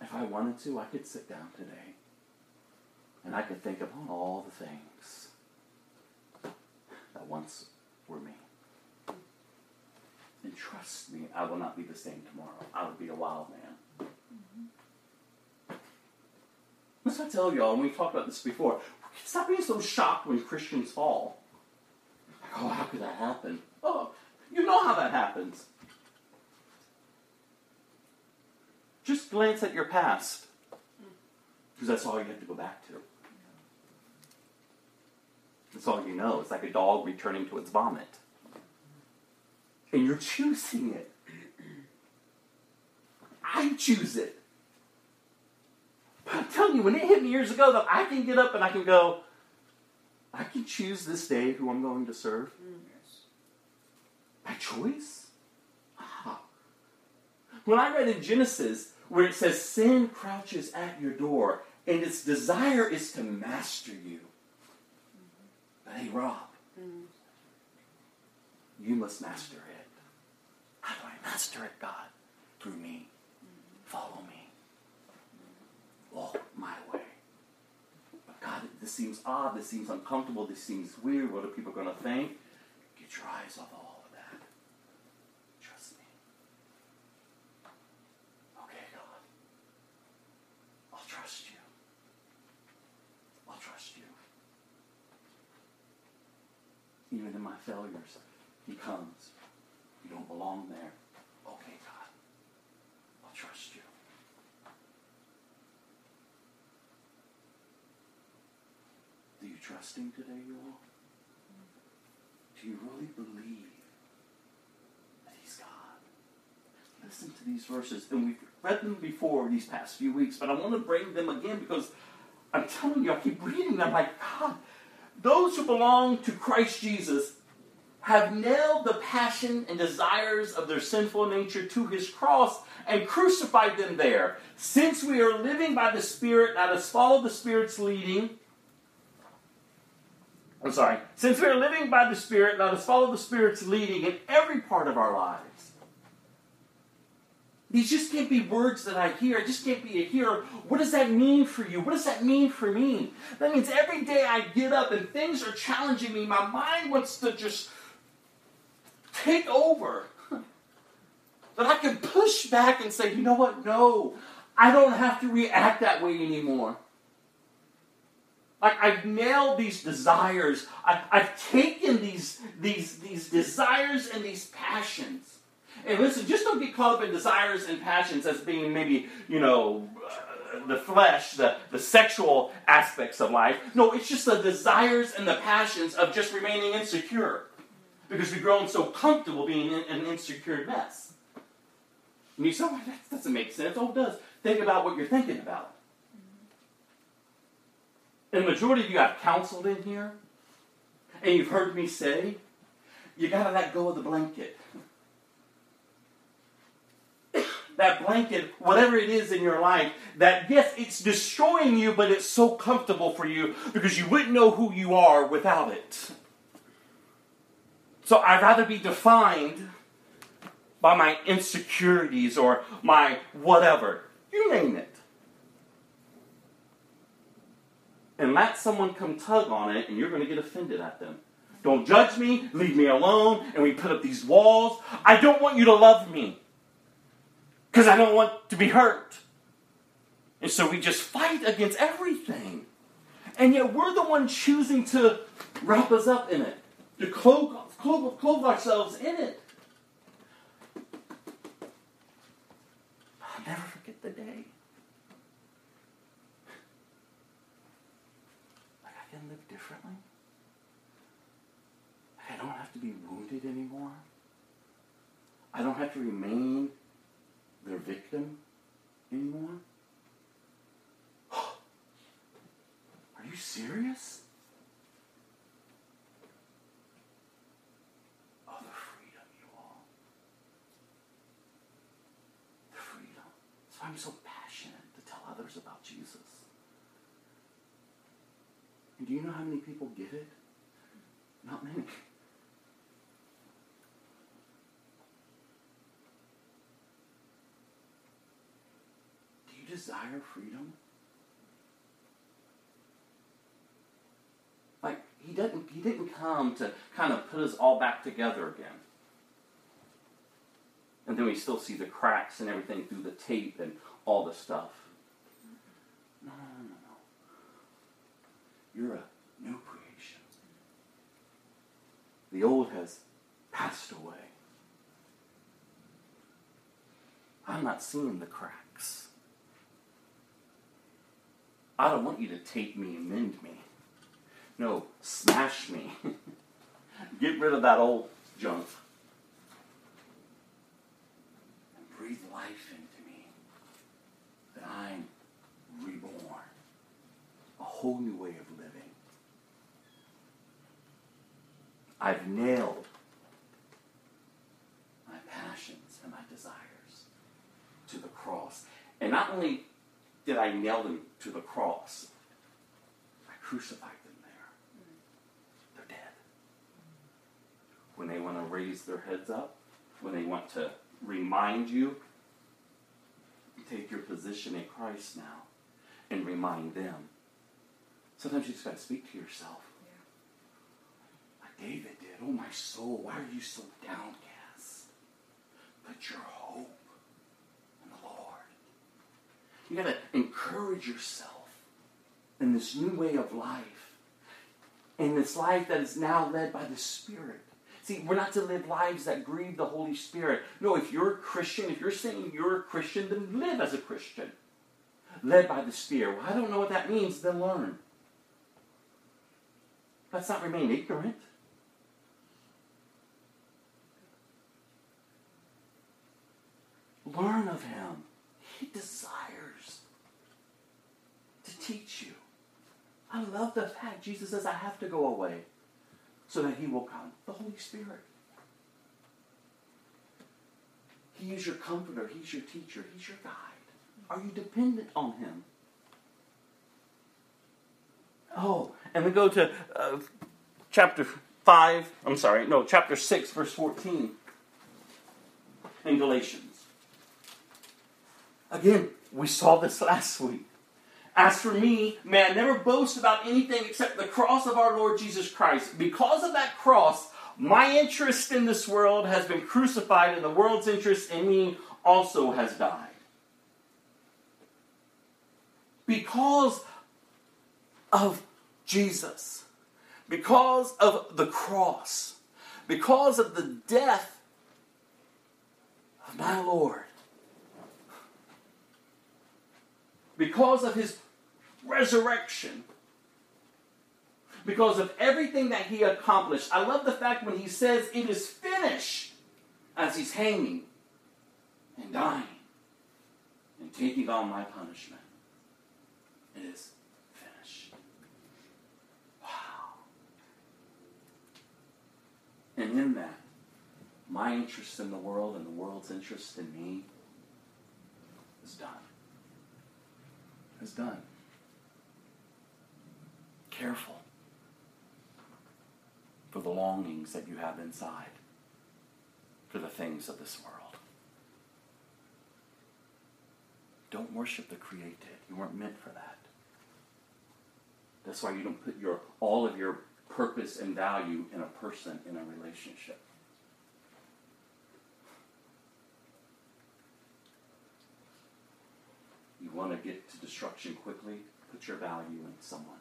If I wanted to, I could sit down today and I could think upon all the things that once were me. And trust me, I will not be the same tomorrow. I will be a wild man. Mm-hmm. What I tell y'all, and we've talked about this before. Stop being so shocked when Christians fall. Like, oh, how could that happen? Oh, you know how that happens. Just glance at your past. Mm. Because that's all you have to go back to. That's all you know. It's like a dog returning to its vomit. And you're choosing it. I choose it. But I'm telling you, when it hit me years ago that I can get up and I can go, I can choose this day who I'm going to serve. By choice? Ah. When I read in Genesis where it says sin crouches at your door and its desire is to master you. But hey, Rob, you must master it. How do I master it, God? Through me. Follow me. Walk my way. But God, this seems odd. This seems uncomfortable. This seems weird. What are people going to think? Get your eyes off all of that. Trust me. Okay, God. I'll trust you. I'll trust you. Even in my failures, He comes. You don't belong there. Okay, God. I'll trust you. Do you trust Him today, you all? Do you really believe that He's God? Listen to these verses, and we've read them before these past few weeks, but I want to bring them again because I'm telling you, I keep reading them like, God, those who belong to Christ Jesus have nailed the passion and desires of their sinful nature to his cross and crucified them there. Since we are living by the Spirit, let us follow the Spirit's leading. I'm sorry. Since we are living by the Spirit, let us follow the Spirit's leading in every part of our lives. These just can't be words that I hear. I just can't be a hearer. What does that mean for you? What does that mean for me? That means every day I get up and things are challenging me. My mind wants to just take over. That I can push back and say, you know what? No, I don't have to react that way anymore. Like I've nailed these desires. I, I've taken these, these, these desires and these passions. And listen, just don't get caught up in desires and passions as being maybe, you know, uh, the flesh, the, the sexual aspects of life. No, it's just the desires and the passions of just remaining insecure. Because we've grown so comfortable being in, an insecure mess. And you say, oh, that doesn't make sense. Oh, it does. Think about what you're thinking about. And the majority of you I've counseled in here, and you've heard me say, you got to let go of the blanket. That blanket, whatever it is in your life, that yes, it's destroying you, but it's so comfortable for you because you wouldn't know who you are without it. So I'd rather be defined by my insecurities or my whatever. You name it. And let someone come tug on it, and you're going to get offended at them. Don't judge me, leave me alone, and we put up these walls. I don't want you to love me because I don't want to be hurt. And so we just fight against everything. And yet we're the one choosing to wrap us up in it, to clothe ourselves in it. I'll never forget the day. Like I can live differently. Like I don't have to be wounded anymore. I don't have to remain their victim anymore? Are you serious? Oh, I'm so passionate to tell others about Jesus. And do you know how many people get it? Not many. Desire freedom? Like he didn't he didn't come to kind of put us all back together again. And then we still see the cracks and everything through the tape and all the stuff. No, no, no, no. You're a new creation. The old has passed away. I'm not seeing the cracks. I don't want you to tape me and mend me. No, smash me. Get rid of that old junk. And breathe life into me. That I'm reborn. A whole new way of living. I've nailed my passions and my desires to the cross. And not only did I nail them to the cross, I crucified them there. They're dead. When they want to raise their heads up, when they want to remind you, take your position in Christ now and remind them. Sometimes you just got to speak to yourself. Like David did. Oh, my soul, why are you so downcast? Put your hope in the Lord. You got to encourage yourself in this new way of life, in this life that is now led by the Spirit. See, we're not to live lives that grieve the Holy Spirit. No, if you're a Christian, if you're saying you're a Christian, then live as a Christian, led by the Spirit. Well, I don't know what that means, then learn. Let's not remain ignorant. Learn of Him. He desires teach you. I love the fact Jesus says, I have to go away so that He will come. The Holy Spirit. He is your comforter, He's your teacher, He's your guide. Are you dependent on Him? Oh, and we go to uh, chapter 5, I'm sorry, no, chapter 6, verse 14 in Galatians. Again, we saw this last week. As for me, may I never boast about anything except the cross of our Lord Jesus Christ. Because of that cross, my interest in this world has been crucified, and the world's interest in me also has died. Because of Jesus, because of the cross, because of the death of my Lord, because of his resurrection, because of everything that he accomplished. I love the fact when he says it is finished as he's hanging and dying and taking on my punishment. It is finished. Wow. And in that, my interest in the world and the world's interest in me is done. Is done. Careful for the longings that you have inside for the things of this world. Don't worship the created. You weren't meant for that. That's why you don't put your all of your purpose and value in a person in a relationship. You want to get to destruction quickly, put your value in someone.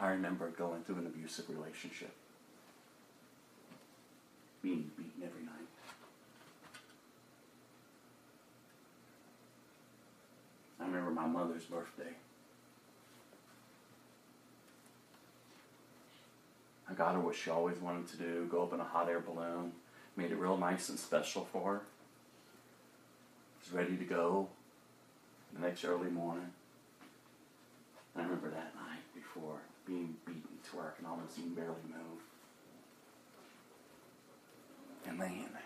I remember going through an abusive relationship, being beaten every night. I remember my mother's birthday. I got her what she always wanted to do go up in a hot air balloon. Made it real nice and special for her. Was ready to go the next early morning. I remember that night before being beaten to where I can almost barely move. And laying there.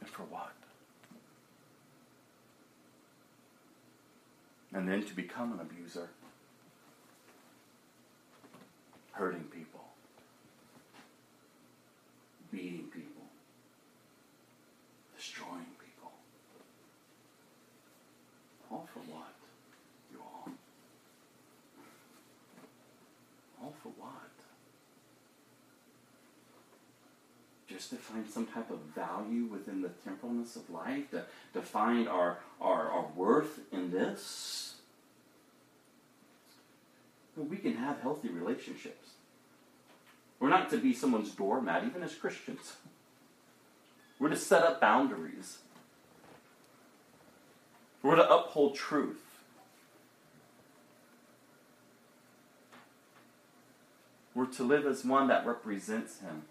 And for what? And then to become an abuser, hurting people, beating people, destroying people. All for what, you all? All for what? Just to find some type of value within the temporalness of life, to, to find our, our, our worth in this. We can have healthy relationships. We're not to be someone's doormat, even as Christians. We're to set up boundaries. We're to uphold truth. We're to live as one that represents Him.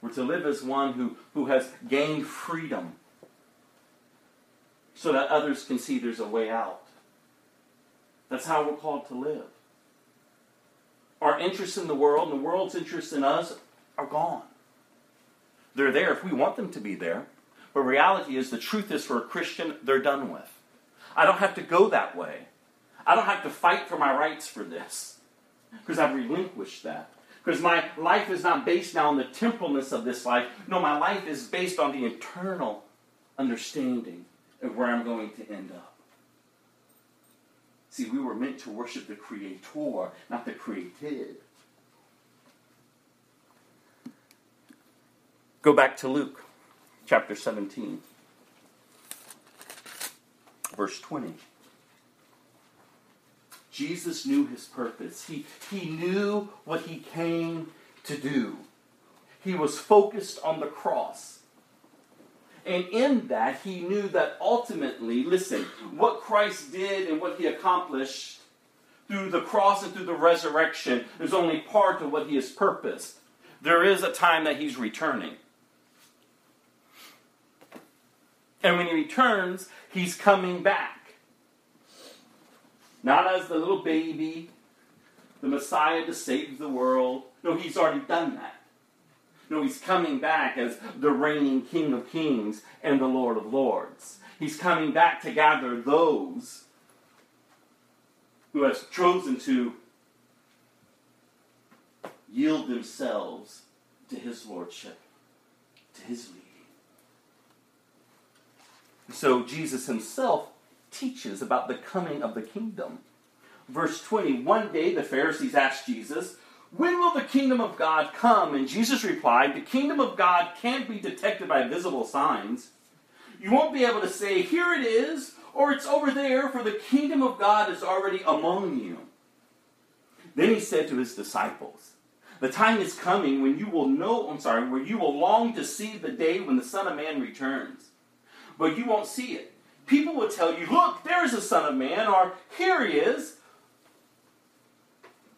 We're to live as one who, who has gained freedom so that others can see there's a way out. That's how we're called to live. Our interests in the world and the world's interests in us are gone. They're there if we want them to be there. But reality is, the truth is, for a Christian, they're done with. I don't have to go that way. I don't have to fight for my rights for this because I've relinquished that. Because my life is not based now on the temporalness of this life. No, my life is based on the eternal understanding of where I'm going to end up. See, we were meant to worship the Creator, not the created. Go back to Luke chapter 17, verse 20. Jesus knew his purpose. He, he knew what he came to do. He was focused on the cross. And in that, he knew that ultimately, listen, what Christ did and what he accomplished through the cross and through the resurrection is only part of what he has purposed. There is a time that he's returning. And when he returns, he's coming back. Not as the little baby, the Messiah to save the world. No, he's already done that. No, he's coming back as the reigning King of Kings and the Lord of Lords. He's coming back to gather those who has chosen to yield themselves to his lordship, to his leading. So Jesus himself teaches about the coming of the kingdom. Verse 20 One day the Pharisees asked Jesus, When will the kingdom of God come? And Jesus replied, The kingdom of God can't be detected by visible signs. You won't be able to say, Here it is, or it's over there, for the kingdom of God is already among you. Then he said to his disciples, The time is coming when you will know, I'm sorry, where you will long to see the day when the Son of Man returns. But you won't see it. People will tell you, Look, there is the Son of Man, or Here he is.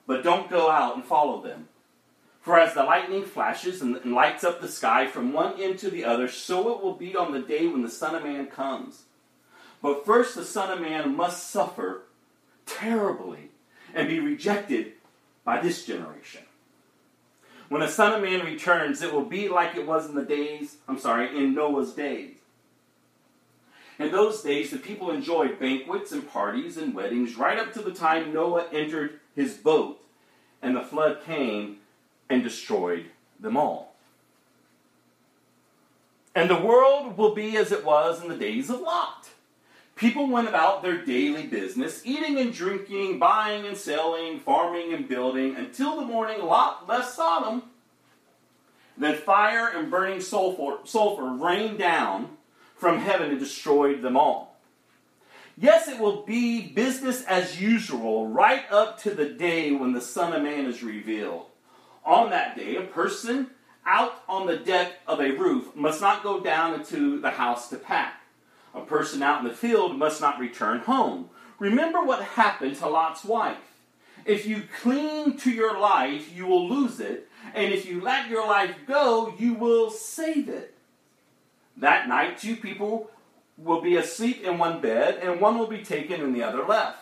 But don't go out and follow them. For as the lightning flashes and and lights up the sky from one end to the other, so it will be on the day when the Son of Man comes. But first, the Son of Man must suffer terribly and be rejected by this generation. When the Son of Man returns, it will be like it was in the days, I'm sorry, in Noah's days. In those days, the people enjoyed banquets and parties and weddings right up to the time Noah entered his boat and the flood came and destroyed them all. And the world will be as it was in the days of Lot. People went about their daily business, eating and drinking, buying and selling, farming and building, until the morning Lot left Sodom. Then fire and burning sulfur, sulfur rained down from heaven and destroyed them all. Yes, it will be business as usual right up to the day when the Son of Man is revealed. On that day, a person out on the deck of a roof must not go down into the house to pack. A person out in the field must not return home. Remember what happened to Lot's wife. If you cling to your life, you will lose it. And if you let your life go, you will save it. That night, two people will be asleep in one bed, and one will be taken and the other left.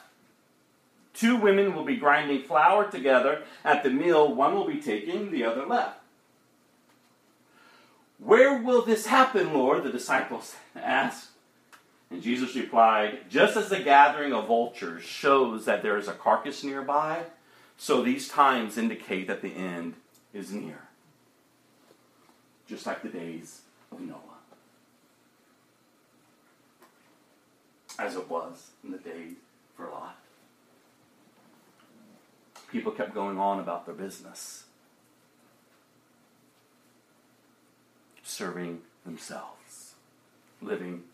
Two women will be grinding flour together at the mill, one will be taken, the other left. Where will this happen, Lord? The disciples asked. And Jesus replied, Just as the gathering of vultures shows that there is a carcass nearby, so these times indicate that the end is near. Just like the days of Noah. As it was in the days for Lot. People kept going on about their business, serving themselves, living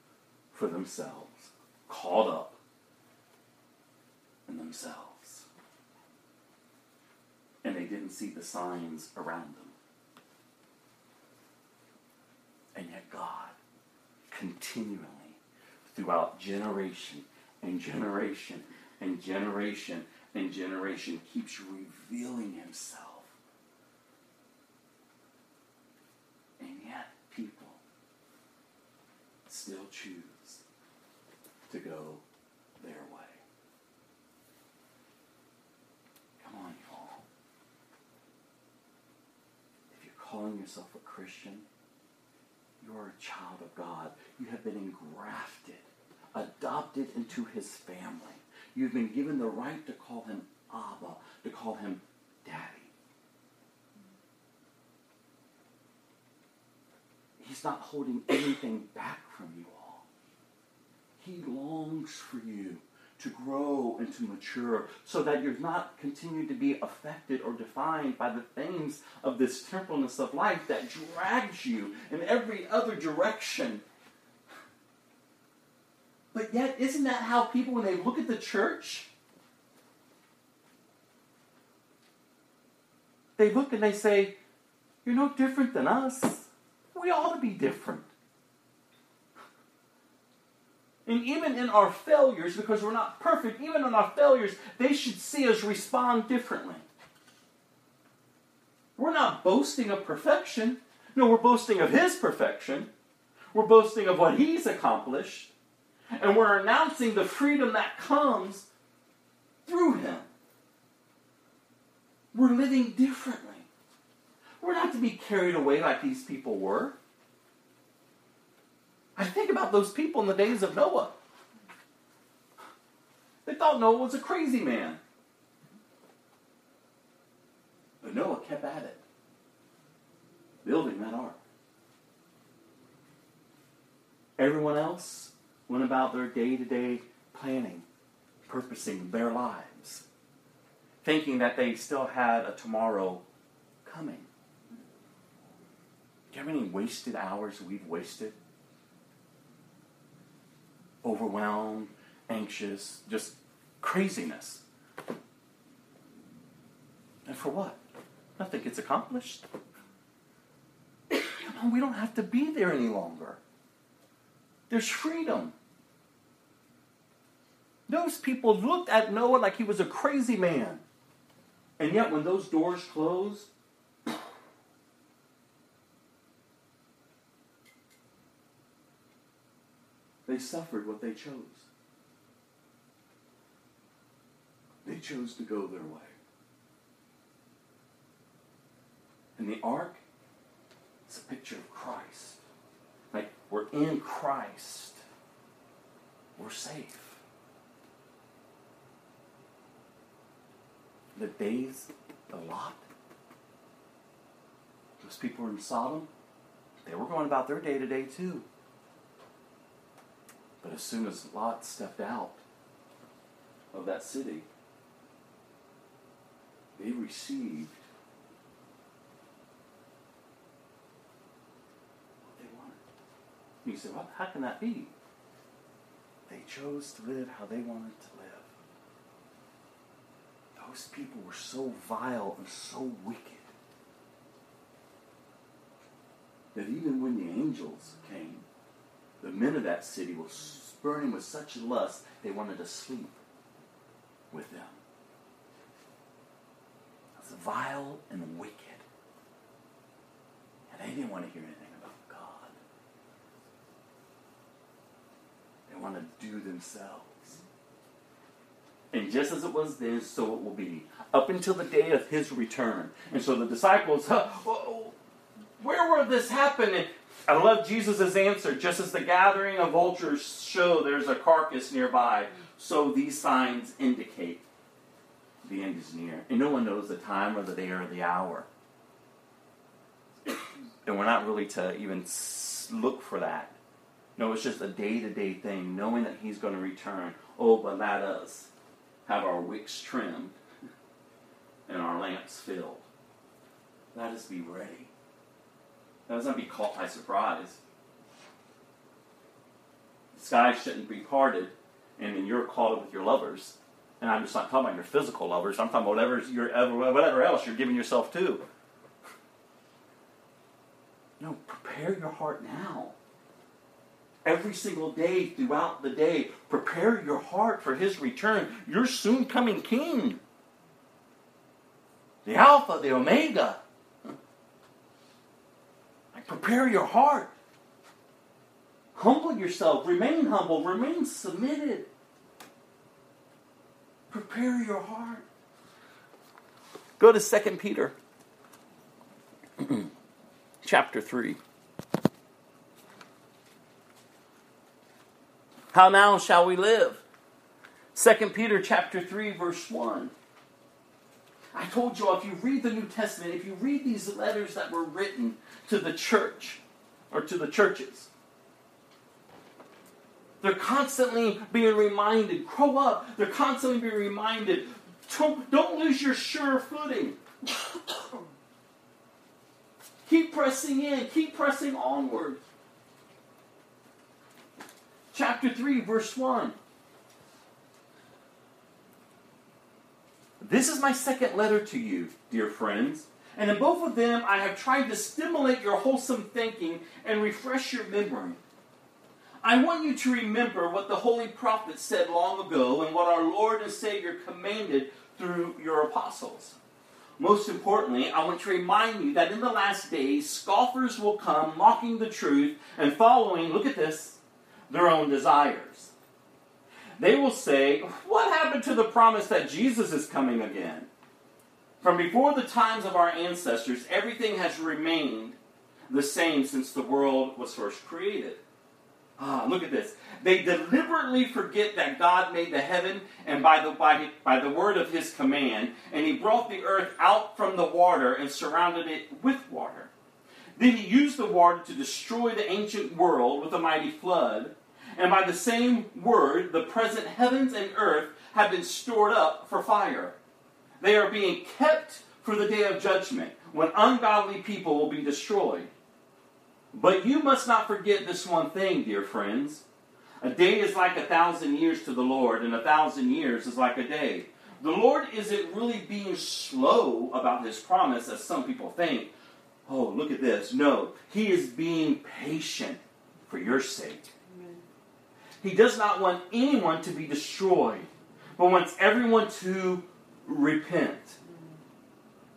for themselves, caught up in themselves. And they didn't see the signs around them. And yet, God continually, throughout generation and generation and generation and generation, keeps revealing Himself. And yet, people still choose to go their way. Come on, y'all. If you're calling yourself a Christian, you're a child of God. You have been engrafted, adopted into his family. You've been given the right to call him Abba, to call him Daddy. He's not holding anything back from you all. He longs for you to grow and to mature so that you're not continuing to be affected or defined by the things of this temporalness of life that drags you in every other direction. But yet, isn't that how people, when they look at the church, they look and they say, You're no different than us. We ought to be different. And even in our failures, because we're not perfect, even in our failures, they should see us respond differently. We're not boasting of perfection. No, we're boasting of His perfection. We're boasting of what He's accomplished. And we're announcing the freedom that comes through Him. We're living differently. We're not to be carried away like these people were. I think about those people in the days of Noah. They thought Noah was a crazy man. But Noah kept at it, building that ark. Everyone else went about their day to day planning, purposing their lives, thinking that they still had a tomorrow coming. Do you have any wasted hours we've wasted? Overwhelmed, anxious, just craziness. And for what? Nothing gets accomplished. Come on, we don't have to be there any longer. There's freedom. Those people looked at Noah like he was a crazy man. And yet, when those doors closed, they suffered what they chose. They chose to go their way. And the ark is a picture of Christ. We're in Christ, we're safe. The days, the Lot, those people in Sodom, they were going about their day to day too. But as soon as Lot stepped out of that city, they received what they wanted. You say, well, how can that be? They chose to live how they wanted to live. Those people were so vile and so wicked that even when the angels came, the men of that city were burning with such lust they wanted to sleep with them. It was vile and wicked. And they didn't want to hear anything about God. They want to do themselves. And just as it was then, so it will be, up until the day of his return. And so the disciples, huh, where will this happen? I love Jesus' answer. Just as the gathering of vultures show there's a carcass nearby, so these signs indicate the end is near. And no one knows the time or the day or the hour. And we're not really to even look for that. No, it's just a day to day thing, knowing that He's going to return. Oh, but let us have our wicks trimmed and our lamps filled. Let us be ready. Let us not be caught by surprise. The sky shouldn't be parted, and then you're caught up with your lovers. And I'm just not talking about your physical lovers. I'm talking about whatever, you're, whatever else you're giving yourself to. No, prepare your heart now. Every single day throughout the day, prepare your heart for his return. Your soon coming king. The Alpha, the Omega. Prepare your heart. Humble yourself. Remain humble. Remain submitted. Prepare your heart. Go to 2 Peter chapter 3. How now shall we live? 2 Peter chapter 3 verse 1. I told you if you read the New Testament, if you read these letters that were written to the church or to the churches, they're constantly being reminded, grow up. They're constantly being reminded, don't, don't lose your sure footing. keep pressing in, keep pressing onward. Chapter 3, verse 1. This is my second letter to you, dear friends. And in both of them, I have tried to stimulate your wholesome thinking and refresh your memory. I want you to remember what the holy prophet said long ago and what our Lord and Savior commanded through your apostles. Most importantly, I want to remind you that in the last days, scoffers will come mocking the truth and following, look at this, their own desires. They will say, What happened to the promise that Jesus is coming again? From before the times of our ancestors, everything has remained the same since the world was first created. Ah, look at this. They deliberately forget that God made the heaven and by the, by, by the word of his command, and he brought the earth out from the water and surrounded it with water. Then he used the water to destroy the ancient world with a mighty flood, and by the same word, the present heavens and earth have been stored up for fire. They are being kept for the day of judgment, when ungodly people will be destroyed. But you must not forget this one thing, dear friends. A day is like a thousand years to the Lord, and a thousand years is like a day. The Lord isn't really being slow about his promise, as some people think. Oh, look at this. No, he is being patient for your sake. He does not want anyone to be destroyed, but wants everyone to repent.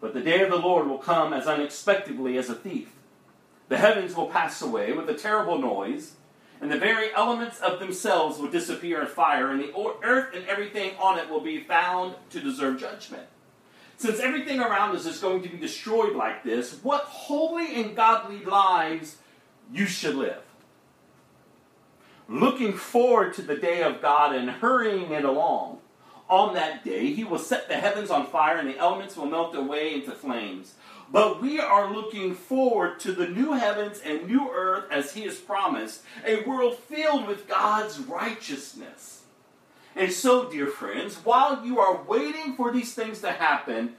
But the day of the Lord will come as unexpectedly as a thief. The heavens will pass away with a terrible noise, and the very elements of themselves will disappear in fire, and the earth and everything on it will be found to deserve judgment. Since everything around us is going to be destroyed like this, what holy and godly lives you should live. Looking forward to the day of God and hurrying it along. On that day, he will set the heavens on fire and the elements will melt away into flames. But we are looking forward to the new heavens and new earth as he has promised, a world filled with God's righteousness. And so, dear friends, while you are waiting for these things to happen,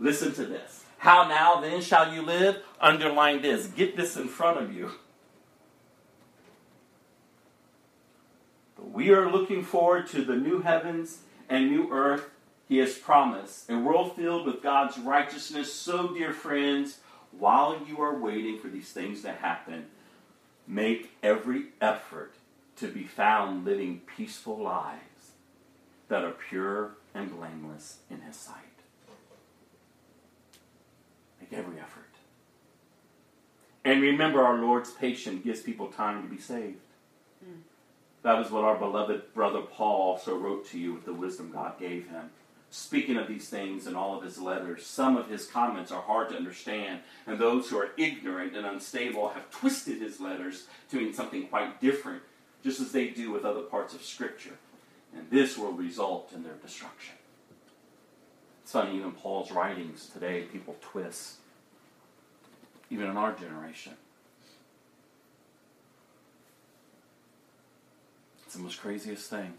listen to this. How now then shall you live? Underline this. Get this in front of you. We are looking forward to the new heavens and new earth he has promised, a world filled with God's righteousness. So, dear friends, while you are waiting for these things to happen, make every effort to be found living peaceful lives that are pure and blameless in his sight. Make every effort. And remember, our Lord's patience gives people time to be saved. That is what our beloved brother Paul also wrote to you with the wisdom God gave him. Speaking of these things in all of his letters, some of his comments are hard to understand, and those who are ignorant and unstable have twisted his letters to mean something quite different, just as they do with other parts of Scripture. And this will result in their destruction. It's funny, even Paul's writings today, people twist, even in our generation. It's the most craziest thing.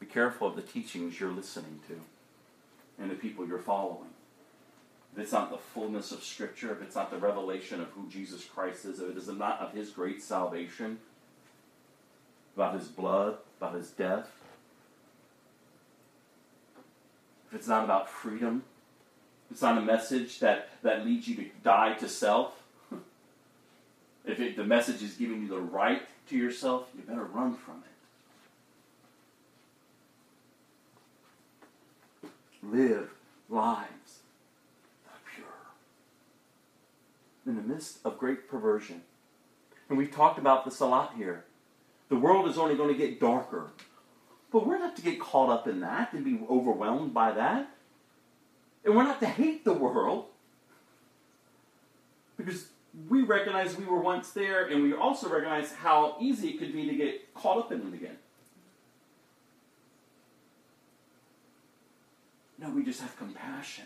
Be careful of the teachings you're listening to and the people you're following. If it's not the fullness of Scripture, if it's not the revelation of who Jesus Christ is, if it is not of His great salvation, about His blood, about His death, if it's not about freedom, if it's not a message that, that leads you to die to self, if it, the message is giving you the right to yourself, you better run from it. Live lives that are pure. In the midst of great perversion. And we've talked about this a lot here. The world is only going to get darker. But we're not to get caught up in that and be overwhelmed by that. And we're not to hate the world. Because we recognize we were once there, and we also recognize how easy it could be to get caught up in it again. No, we just have compassion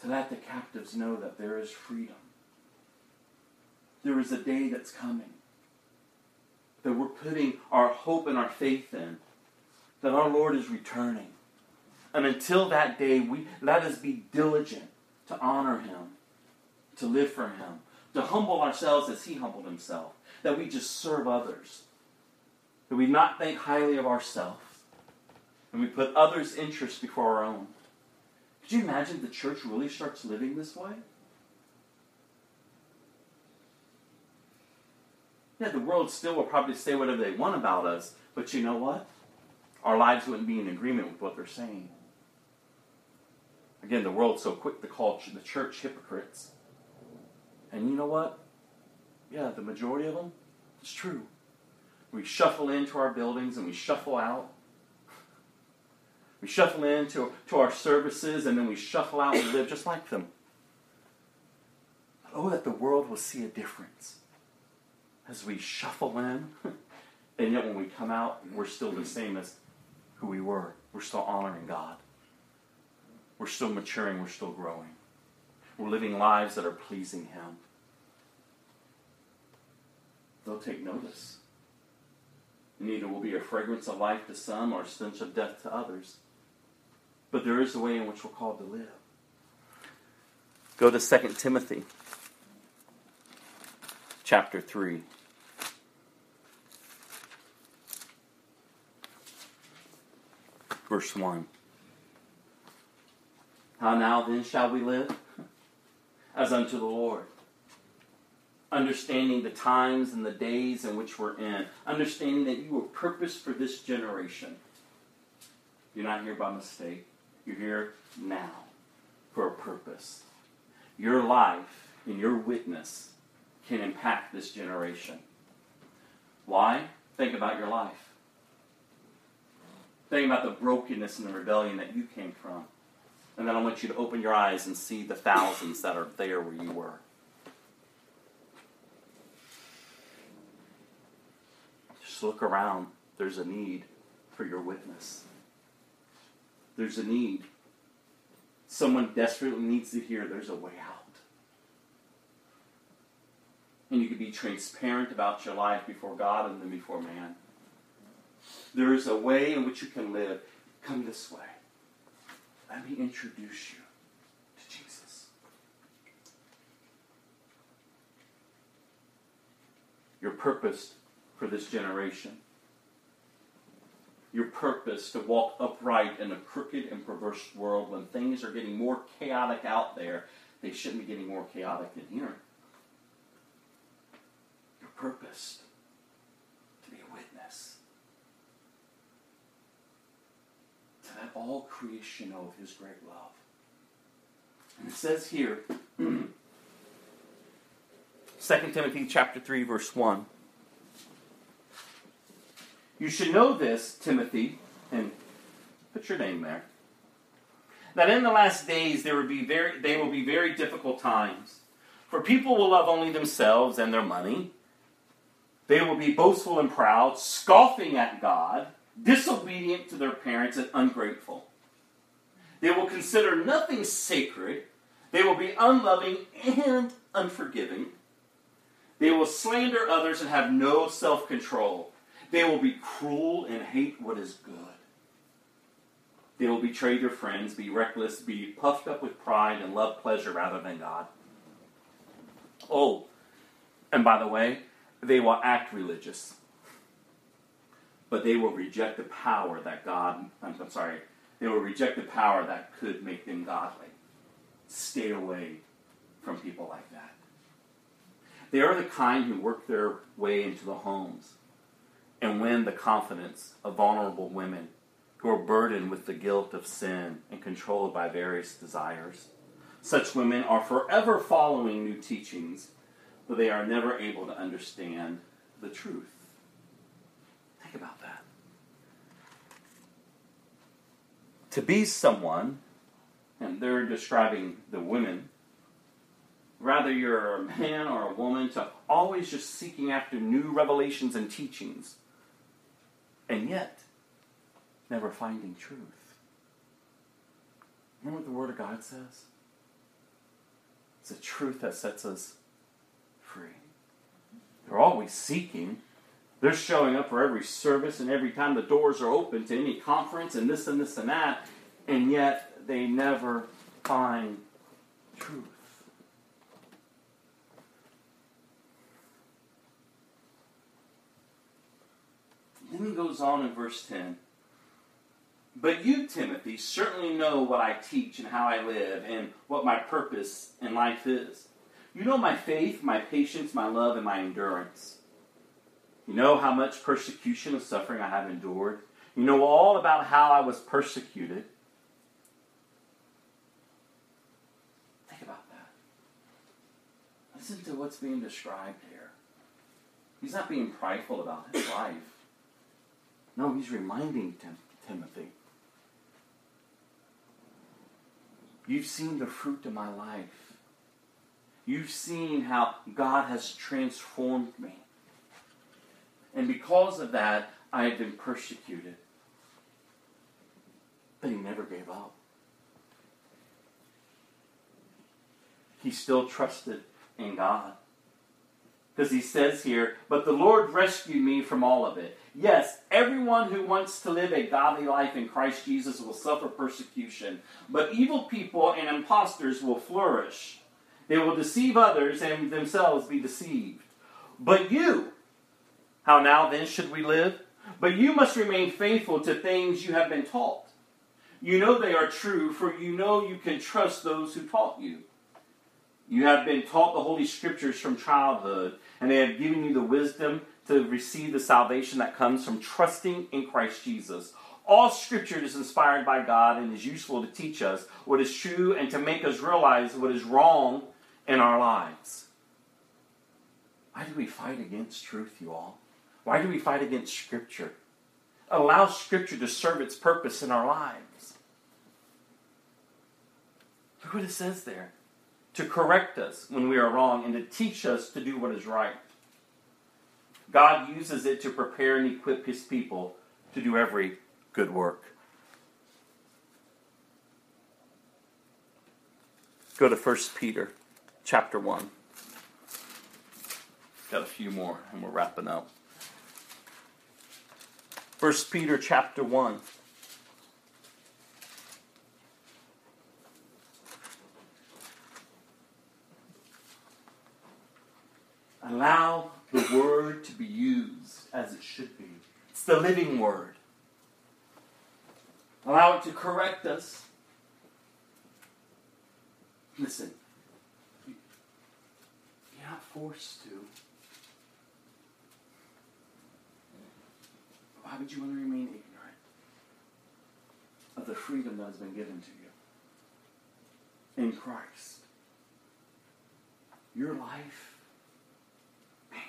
to let the captives know that there is freedom. There is a day that's coming that we're putting our hope and our faith in, that our Lord is returning. And until that day, we let us be diligent to honor Him to live for Him, to humble ourselves as He humbled Himself, that we just serve others, that we not think highly of ourselves, and we put others' interests before our own. Could you imagine the church really starts living this way? Yeah, the world still will probably say whatever they want about us, but you know what? Our lives wouldn't be in agreement with what they're saying. Again, the world's so quick to call the church hypocrites. And you know what? Yeah, the majority of them, it's true. We shuffle into our buildings and we shuffle out. We shuffle into to our services and then we shuffle out and live just like them. Oh, that the world will see a difference as we shuffle in. And yet when we come out, we're still the same as who we were. We're still honoring God. We're still maturing. We're still growing. We're living lives that are pleasing Him. They'll take notice. Neither will be a fragrance of life to some or a stench of death to others. But there is a way in which we're called to live. Go to 2 Timothy chapter 3. Verse 1. How now then shall we live? As unto the Lord. Understanding the times and the days in which we're in. Understanding that you were purposed for this generation. You're not here by mistake. You're here now for a purpose. Your life and your witness can impact this generation. Why? Think about your life. Think about the brokenness and the rebellion that you came from. And then I want you to open your eyes and see the thousands that are there where you were. Just look around. There's a need for your witness. There's a need. Someone desperately needs to hear there's a way out. And you can be transparent about your life before God and then before man. There is a way in which you can live. Come this way. Let me introduce you to Jesus. Your purpose for this generation. Your purpose to walk upright in a crooked and perverse world when things are getting more chaotic out there, they shouldn't be getting more chaotic in here. Your purpose to be a witness. To let all creation of his great love. And it says here, 2 Timothy chapter 3, verse 1. You should know this, Timothy, and put your name there. That in the last days there will be very they will be very difficult times. For people will love only themselves and their money. They will be boastful and proud, scoffing at God, disobedient to their parents, and ungrateful. They will consider nothing sacred. They will be unloving and unforgiving. They will slander others and have no self control. They will be cruel and hate what is good. They will betray their friends, be reckless, be puffed up with pride, and love pleasure rather than God. Oh, and by the way, they will act religious, but they will reject the power that God, I'm, sorry, they will reject the power that could make them godly. Stay away from people like that. They are the kind who work their way into the homes and win the confidence of vulnerable women who are burdened with the guilt of sin and controlled by various desires. Such women are forever following new teachings, but they are never able to understand the truth. Think about that. To be someone, and they're describing the women, rather you're a man or a woman, to always just seeking after new revelations and teachings and yet never finding truth. Remember what the Word of God says? It's a truth that sets us free. They're always seeking. They're showing up for every service and every time the doors are open to any conference and this and this and that, and yet they never find truth. Then he goes on in verse 10. But you, Timothy, certainly know what I teach and how I live and what my purpose in life is. You know my faith, my patience, my love, and my endurance. You know how much persecution and suffering I have endured. You know all about how I was persecuted. Think about that. Listen to what's being described here. He's not being prideful about his life. No, he's reminding Tim- Timothy. You've seen the fruit of my life. You've seen how God has transformed me. And because of that, I have been persecuted. But he never gave up. He still trusted in God. Because he says here, but the Lord rescued me from all of it. Yes, everyone who wants to live a godly life in Christ Jesus will suffer persecution, but evil people and impostors will flourish. They will deceive others and themselves be deceived. But you, how now then should we live? But you must remain faithful to things you have been taught. You know they are true, for you know you can trust those who taught you. You have been taught the Holy Scriptures from childhood, and they have given you the wisdom to receive the salvation that comes from trusting in Christ Jesus. All Scripture is inspired by God and is useful to teach us what is true and to make us realize what is wrong in our lives. Why do we fight against truth, you all? Why do we fight against Scripture? Allow Scripture to serve its purpose in our lives. Look what it says there to correct us when we are wrong and to teach us to do what is right. God uses it to prepare and equip his people to do every good work. Go to 1 Peter chapter 1. Got a few more and we're wrapping up. 1 Peter chapter 1. Allow the word to be used as it should be. It's the living word. Allow it to correct us. Listen, you- you're not forced to. Why would you want to remain ignorant of the freedom that has been given to you in Christ? Your life Man,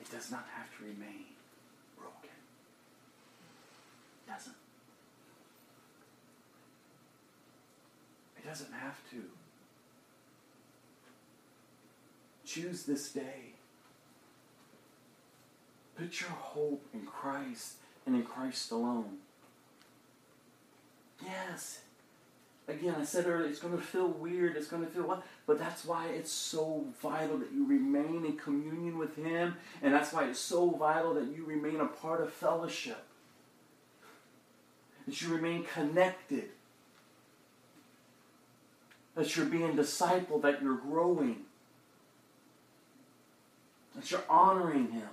it does not have to remain broken. It doesn't. It doesn't have to. Choose this day. Put your hope in Christ and in Christ alone. Yes. Again, I said earlier, it's going to feel weird. It's going to feel what? But that's why it's so vital that you remain in communion with Him. And that's why it's so vital that you remain a part of fellowship. That you remain connected. That you're being discipled, that you're growing. That you're honoring Him.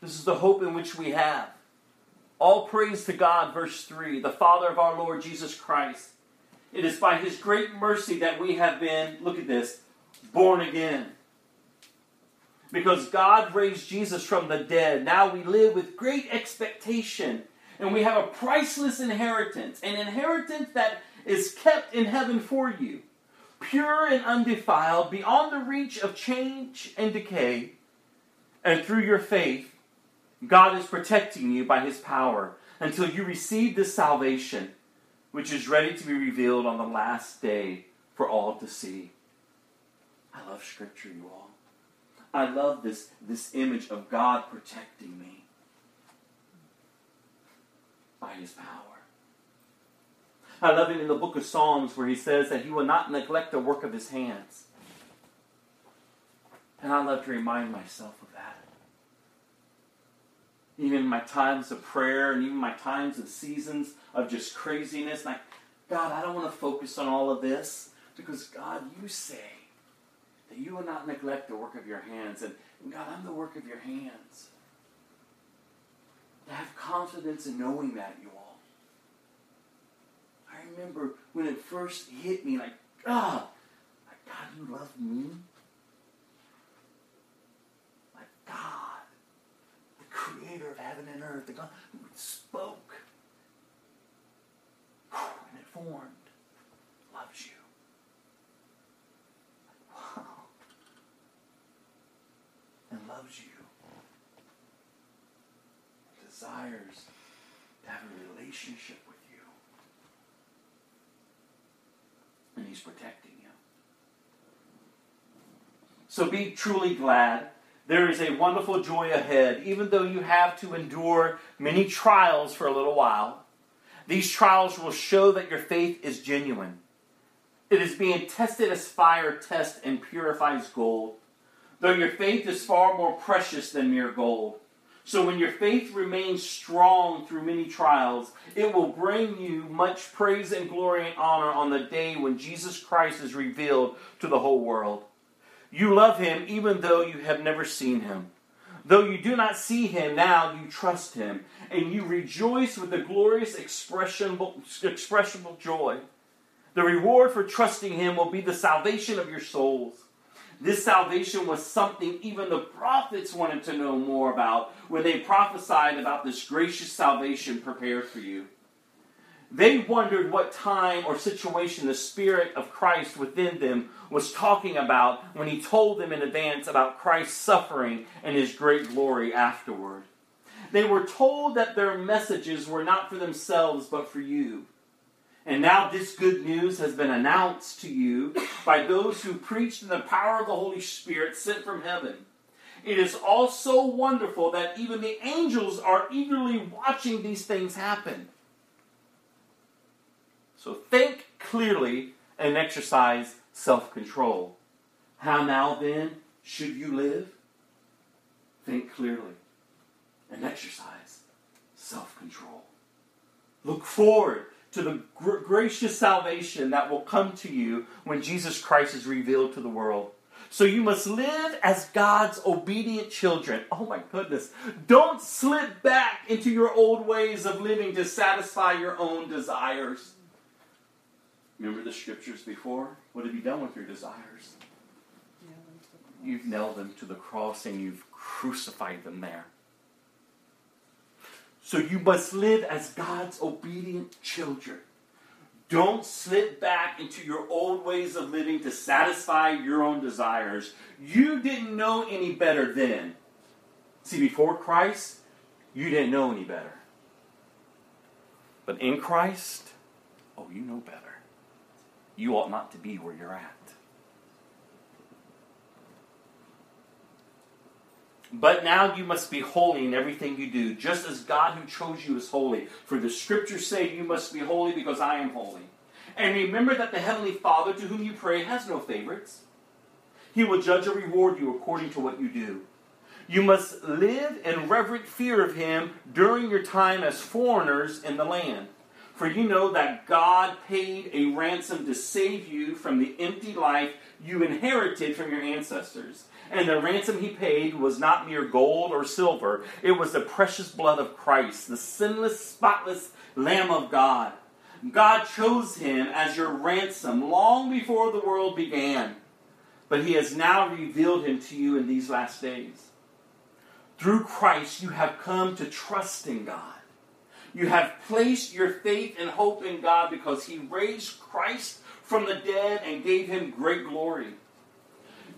This is the hope in which we have. All praise to God, verse 3, the Father of our Lord Jesus Christ. It is by His great mercy that we have been, look at this, born again. Because God raised Jesus from the dead, now we live with great expectation. And we have a priceless inheritance, an inheritance that is kept in heaven for you, pure and undefiled, beyond the reach of change and decay. And through your faith, God is protecting you by his power until you receive this salvation, which is ready to be revealed on the last day for all to see. I love scripture, you all. I love this, this image of God protecting me by his power. I love it in the book of Psalms where he says that he will not neglect the work of his hands. And I love to remind myself of even my times of prayer and even my times and seasons of just craziness. Like, God, I don't want to focus on all of this because, God, you say that you will not neglect the work of your hands. And, and God, I'm the work of your hands. To have confidence in knowing that, you all. I remember when it first hit me, like, God, like, God, you love me? Like, heaven and earth, the God who spoke and it formed, loves you. Wow. And loves you. Desires to have a relationship with you. And He's protecting you. So be truly glad. There is a wonderful joy ahead, even though you have to endure many trials for a little while. These trials will show that your faith is genuine. It is being tested as fire tests and purifies gold, though your faith is far more precious than mere gold. So when your faith remains strong through many trials, it will bring you much praise and glory and honor on the day when Jesus Christ is revealed to the whole world. You love him even though you have never seen him. Though you do not see him now, you trust him, and you rejoice with a glorious expressionable, expressionable joy. The reward for trusting him will be the salvation of your souls. This salvation was something even the prophets wanted to know more about when they prophesied about this gracious salvation prepared for you. They wondered what time or situation the Spirit of Christ within them was talking about when he told them in advance about Christ's suffering and his great glory afterward. They were told that their messages were not for themselves but for you. And now this good news has been announced to you by those who preached in the power of the Holy Spirit sent from heaven. It is also wonderful that even the angels are eagerly watching these things happen. So think clearly and exercise self control. How now then should you live? Think clearly and exercise self control. Look forward to the gr- gracious salvation that will come to you when Jesus Christ is revealed to the world. So you must live as God's obedient children. Oh my goodness. Don't slip back into your old ways of living to satisfy your own desires. Remember the scriptures before? What have you done with your desires? You've nailed them to the cross and you've crucified them there. So you must live as God's obedient children. Don't slip back into your old ways of living to satisfy your own desires. You didn't know any better then. See, before Christ, you didn't know any better. But in Christ, oh, you know better. You ought not to be where you're at. But now you must be holy in everything you do, just as God who chose you is holy. For the scriptures say you must be holy because I am holy. And remember that the Heavenly Father to whom you pray has no favorites. He will judge and reward you according to what you do. You must live in reverent fear of Him during your time as foreigners in the land. For you know that God paid a ransom to save you from the empty life you inherited from your ancestors. And the ransom he paid was not mere gold or silver, it was the precious blood of Christ, the sinless, spotless Lamb of God. God chose him as your ransom long before the world began, but he has now revealed him to you in these last days. Through Christ, you have come to trust in God. You have placed your faith and hope in God because he raised Christ from the dead and gave him great glory.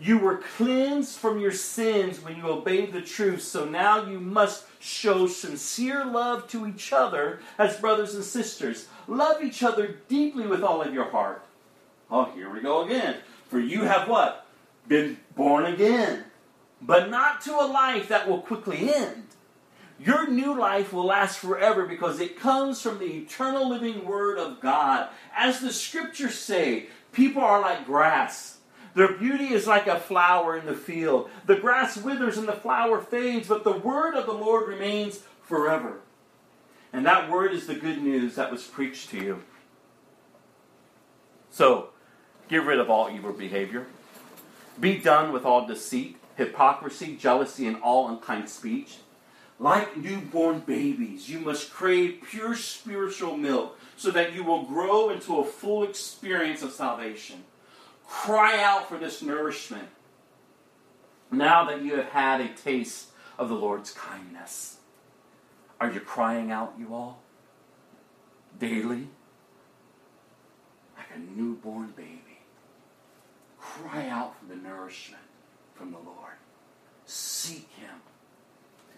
You were cleansed from your sins when you obeyed the truth, so now you must show sincere love to each other as brothers and sisters. Love each other deeply with all of your heart. Oh, here we go again. For you have what? Been born again, but not to a life that will quickly end. Your new life will last forever because it comes from the eternal living Word of God. As the scriptures say, people are like grass. Their beauty is like a flower in the field. The grass withers and the flower fades, but the word of the Lord remains forever. And that word is the good news that was preached to you. So, get rid of all evil behavior. Be done with all deceit, hypocrisy, jealousy, and all unkind speech. Like newborn babies, you must crave pure spiritual milk so that you will grow into a full experience of salvation. Cry out for this nourishment now that you have had a taste of the Lord's kindness. Are you crying out, you all? Daily? Like a newborn baby. Cry out for the nourishment from the Lord. Seek Him.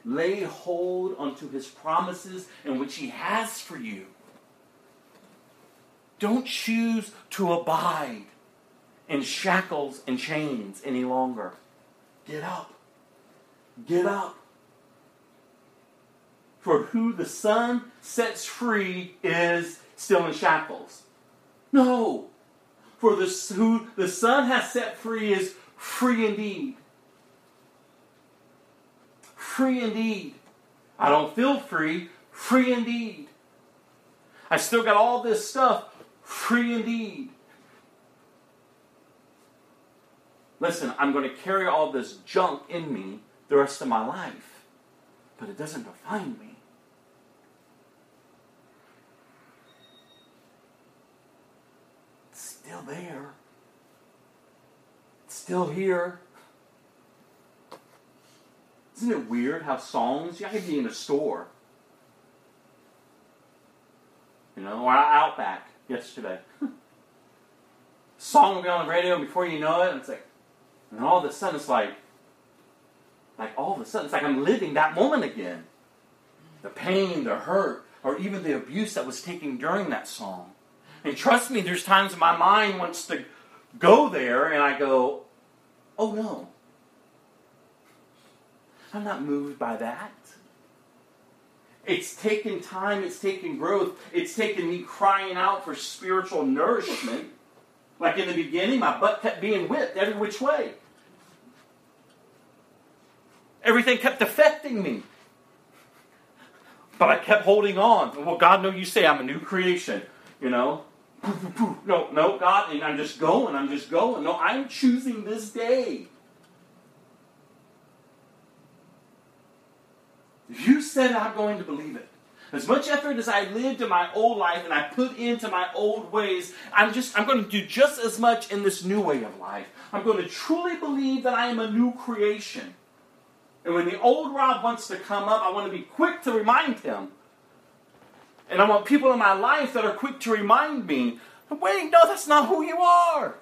Lay hold unto His promises in which He has for you. Don't choose to abide in shackles and chains any longer. Get up. Get up. For who the Son sets free is still in shackles. No. For the, who the Son has set free is free indeed. Free indeed. I don't feel free. Free indeed. I still got all this stuff. Free indeed. Listen, I'm going to carry all this junk in me the rest of my life, but it doesn't define me. It's still there. It's still here. Isn't it weird how songs, I could be in a store, you know, or Outback yesterday. Song will be on the radio, and before you know it, and it's like, and all of a sudden it's like, like all of a sudden it's like I'm living that moment again. The pain, the hurt, or even the abuse that was taken during that song. And trust me, there's times my mind wants to go there, and I go, oh no. I'm not moved by that. It's taken time, it's taken growth, it's taken me crying out for spiritual nourishment. Like in the beginning, my butt kept being whipped every which way. Everything kept affecting me. But I kept holding on. Well, God, no, you say I'm a new creation, you know? No, no, God, and I'm just going, I'm just going. No, I'm choosing this day. You said I'm going to believe it, as much effort as I lived in my old life and I put into my old ways, I'm just I'm going to do just as much in this new way of life. I'm going to truly believe that I am a new creation. And when the old Rob wants to come up, I want to be quick to remind him. And I want people in my life that are quick to remind me, wait, no, that's not who you are.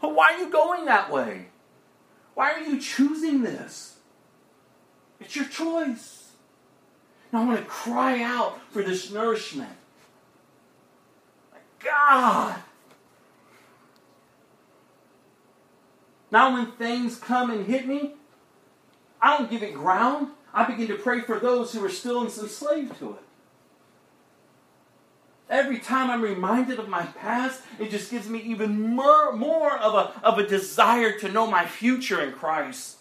Why are you going that way? Why are you choosing this? It's your choice. And I want to cry out for this nourishment. God. Now, when things come and hit me, I don't give it ground. I begin to pray for those who are still enslaved to it. Every time I'm reminded of my past, it just gives me even more, more of, a, of a desire to know my future in Christ.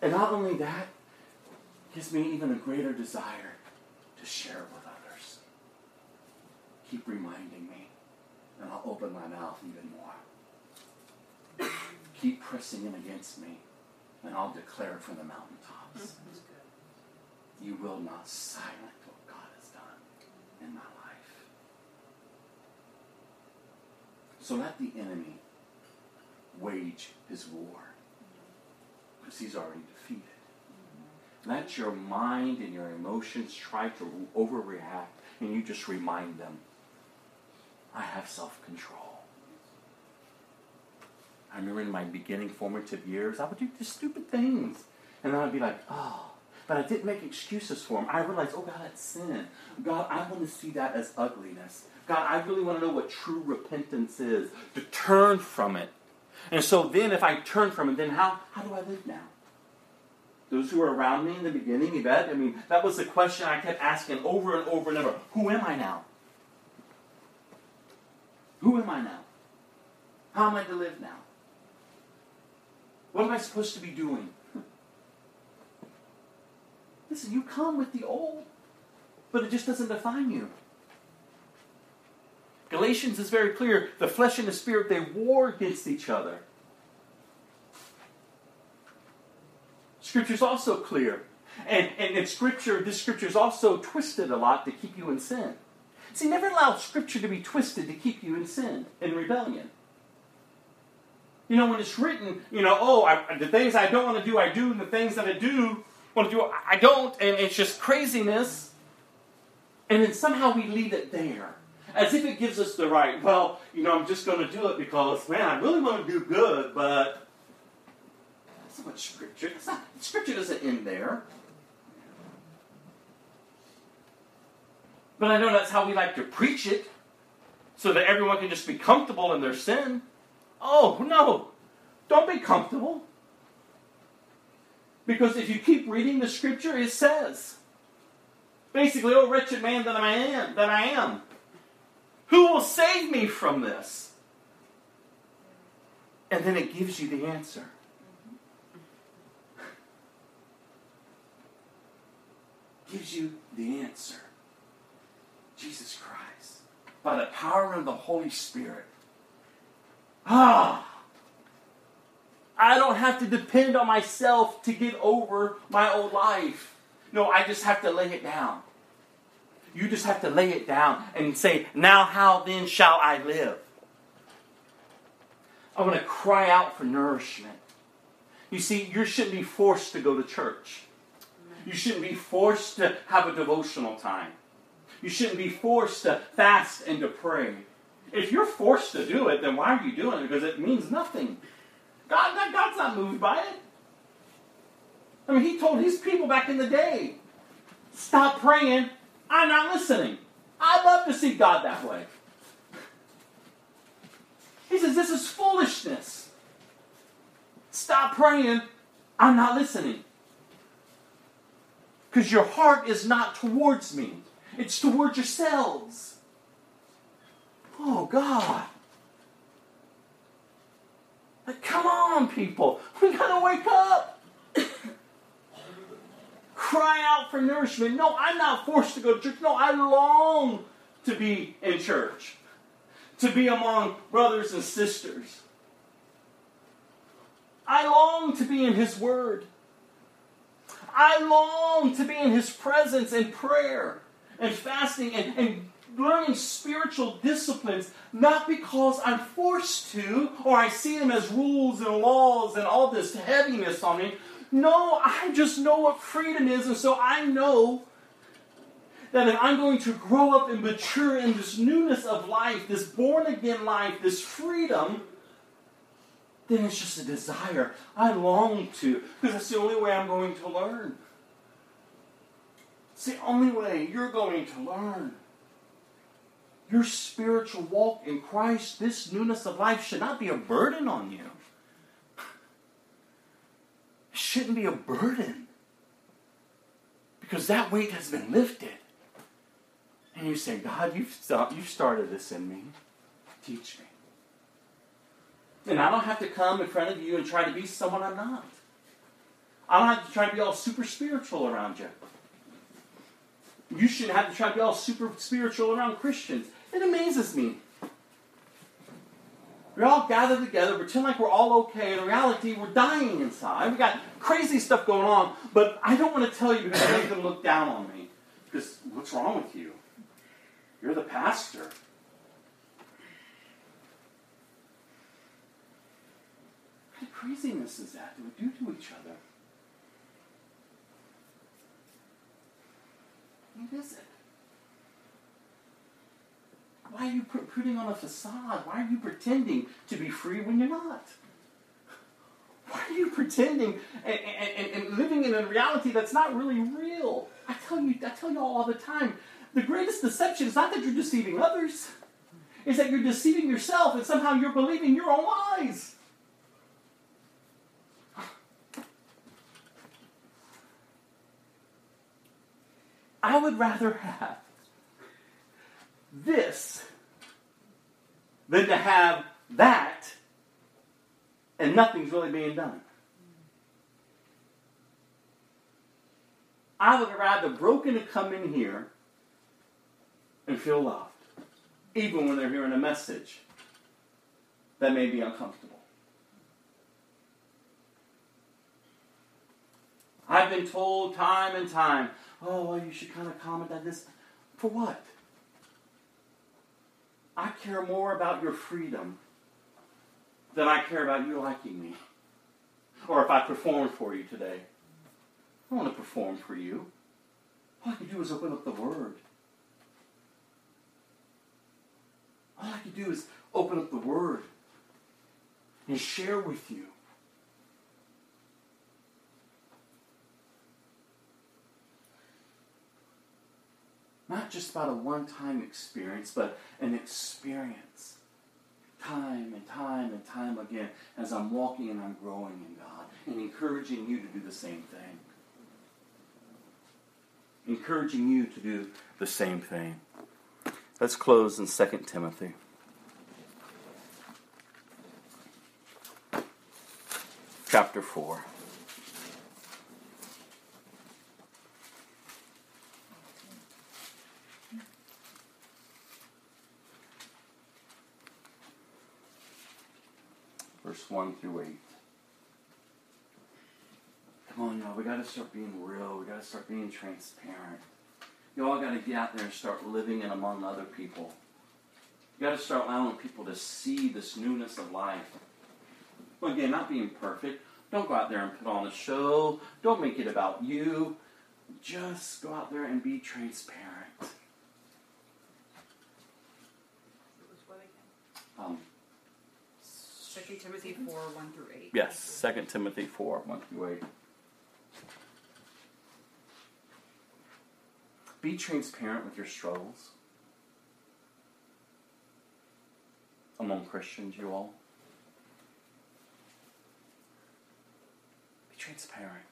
And not only that, gives me even a greater desire to share with others. Keep reminding me, and I'll open my mouth even more. Keep pressing in against me, and I'll declare it from the mountaintops. Mm-hmm. You will not silence what God has done in my life. So let the enemy wage his war, because he's already. Let your mind and your emotions try to overreact, and you just remind them, I have self control. I remember in my beginning formative years, I would do just stupid things. And then I'd be like, oh, but I didn't make excuses for them. I realized, oh, God, that's sin. God, I want to see that as ugliness. God, I really want to know what true repentance is, to turn from it. And so then, if I turn from it, then how, how do I live now? Those who were around me in the beginning, Yvette, I mean, that was the question I kept asking over and over and over. Who am I now? Who am I now? How am I to live now? What am I supposed to be doing? Listen, you come with the old, but it just doesn't define you. Galatians is very clear. The flesh and the spirit, they war against each other. Scripture's also clear. And, and in Scripture, this Scripture is also twisted a lot to keep you in sin. See, never allow Scripture to be twisted to keep you in sin, in rebellion. You know, when it's written, you know, oh, I, the things I don't want to do, I do, and the things that I do, want to do. I don't, and it's just craziness. And then somehow we leave it there. As if it gives us the right, well, you know, I'm just going to do it because, man, I really want to do good, but not what Scripture, that's not, Scripture doesn't end there. But I know that's how we like to preach it, so that everyone can just be comfortable in their sin. Oh, no. Don't be comfortable. Because if you keep reading the scripture, it says, basically, oh wretched man that I am, that I am. Who will save me from this? And then it gives you the answer. Gives you the answer. Jesus Christ. By the power of the Holy Spirit. Ah! I don't have to depend on myself to get over my old life. No, I just have to lay it down. You just have to lay it down and say, Now how then shall I live? I'm going to cry out for nourishment. You see, you shouldn't be forced to go to church. You shouldn't be forced to have a devotional time. You shouldn't be forced to fast and to pray. If you're forced to do it, then why are you doing it? Because it means nothing. God, God, God's not moved by it. I mean, He told His people back in the day, stop praying. I'm not listening. I'd love to see God that way. He says, this is foolishness. Stop praying. I'm not listening. Because your heart is not towards me, it's towards yourselves. Oh, God. Like, come on, people. We gotta wake up. Cry out for nourishment. No, I'm not forced to go to church. No, I long to be in church, to be among brothers and sisters. I long to be in His Word. I long to be in His presence and prayer and fasting and, and learning spiritual disciplines, not because I'm forced to or I see them as rules and laws and all this heaviness on me. No, I just know what freedom is, and so I know that if I'm going to grow up and mature in this newness of life, this born again life, this freedom, then it's just a desire. I long to, because that's the only way I'm going to learn. It's the only way you're going to learn. Your spiritual walk in Christ, this newness of life, should not be a burden on you. It shouldn't be a burden. Because that weight has been lifted. And you say, God, you've, start, you've started this in me. Teach me. And I don't have to come in front of you and try to be someone I'm not. I don't have to try to be all super spiritual around you. You shouldn't have to try to be all super spiritual around Christians. It amazes me. We all gather together, pretend like we're all okay. In reality, we're dying inside. We got crazy stuff going on, but I don't want to tell you because I make them look down on me. Because what's wrong with you? You're the pastor. What kind of craziness is that that we do to each other? What is it? Why are you putting on a facade? Why are you pretending to be free when you're not? Why are you pretending and, and, and living in a reality that's not really real? I tell you, I tell you all, all the time. The greatest deception is not that you're deceiving others; it's that you're deceiving yourself, and somehow you're believing your own lies. I would rather have this than to have that and nothing's really being done. I would rather broken to come in here and feel loved, even when they're hearing a message that may be uncomfortable. I've been told time and time, oh, you should kind of comment on this. For what? I care more about your freedom than I care about you liking me. Or if I perform for you today. I don't want to perform for you. All I can do is open up the Word. All I can do is open up the Word and share with you. Not just about a one time experience, but an experience. Time and time and time again as I'm walking and I'm growing in God and encouraging you to do the same thing. Encouraging you to do the same thing. Let's close in 2 Timothy. Chapter 4. Verse 1 through 8. Come on, y'all. We got to start being real. We got to start being transparent. You all got to get out there and start living in among other people. You got to start allowing people to see this newness of life. Again, not being perfect. Don't go out there and put on a show. Don't make it about you. Just go out there and be transparent. 2 Timothy 4 1 through 8. Yes, 2 Timothy 4 1 through 8. Be transparent with your struggles among Christians, you all. Be transparent.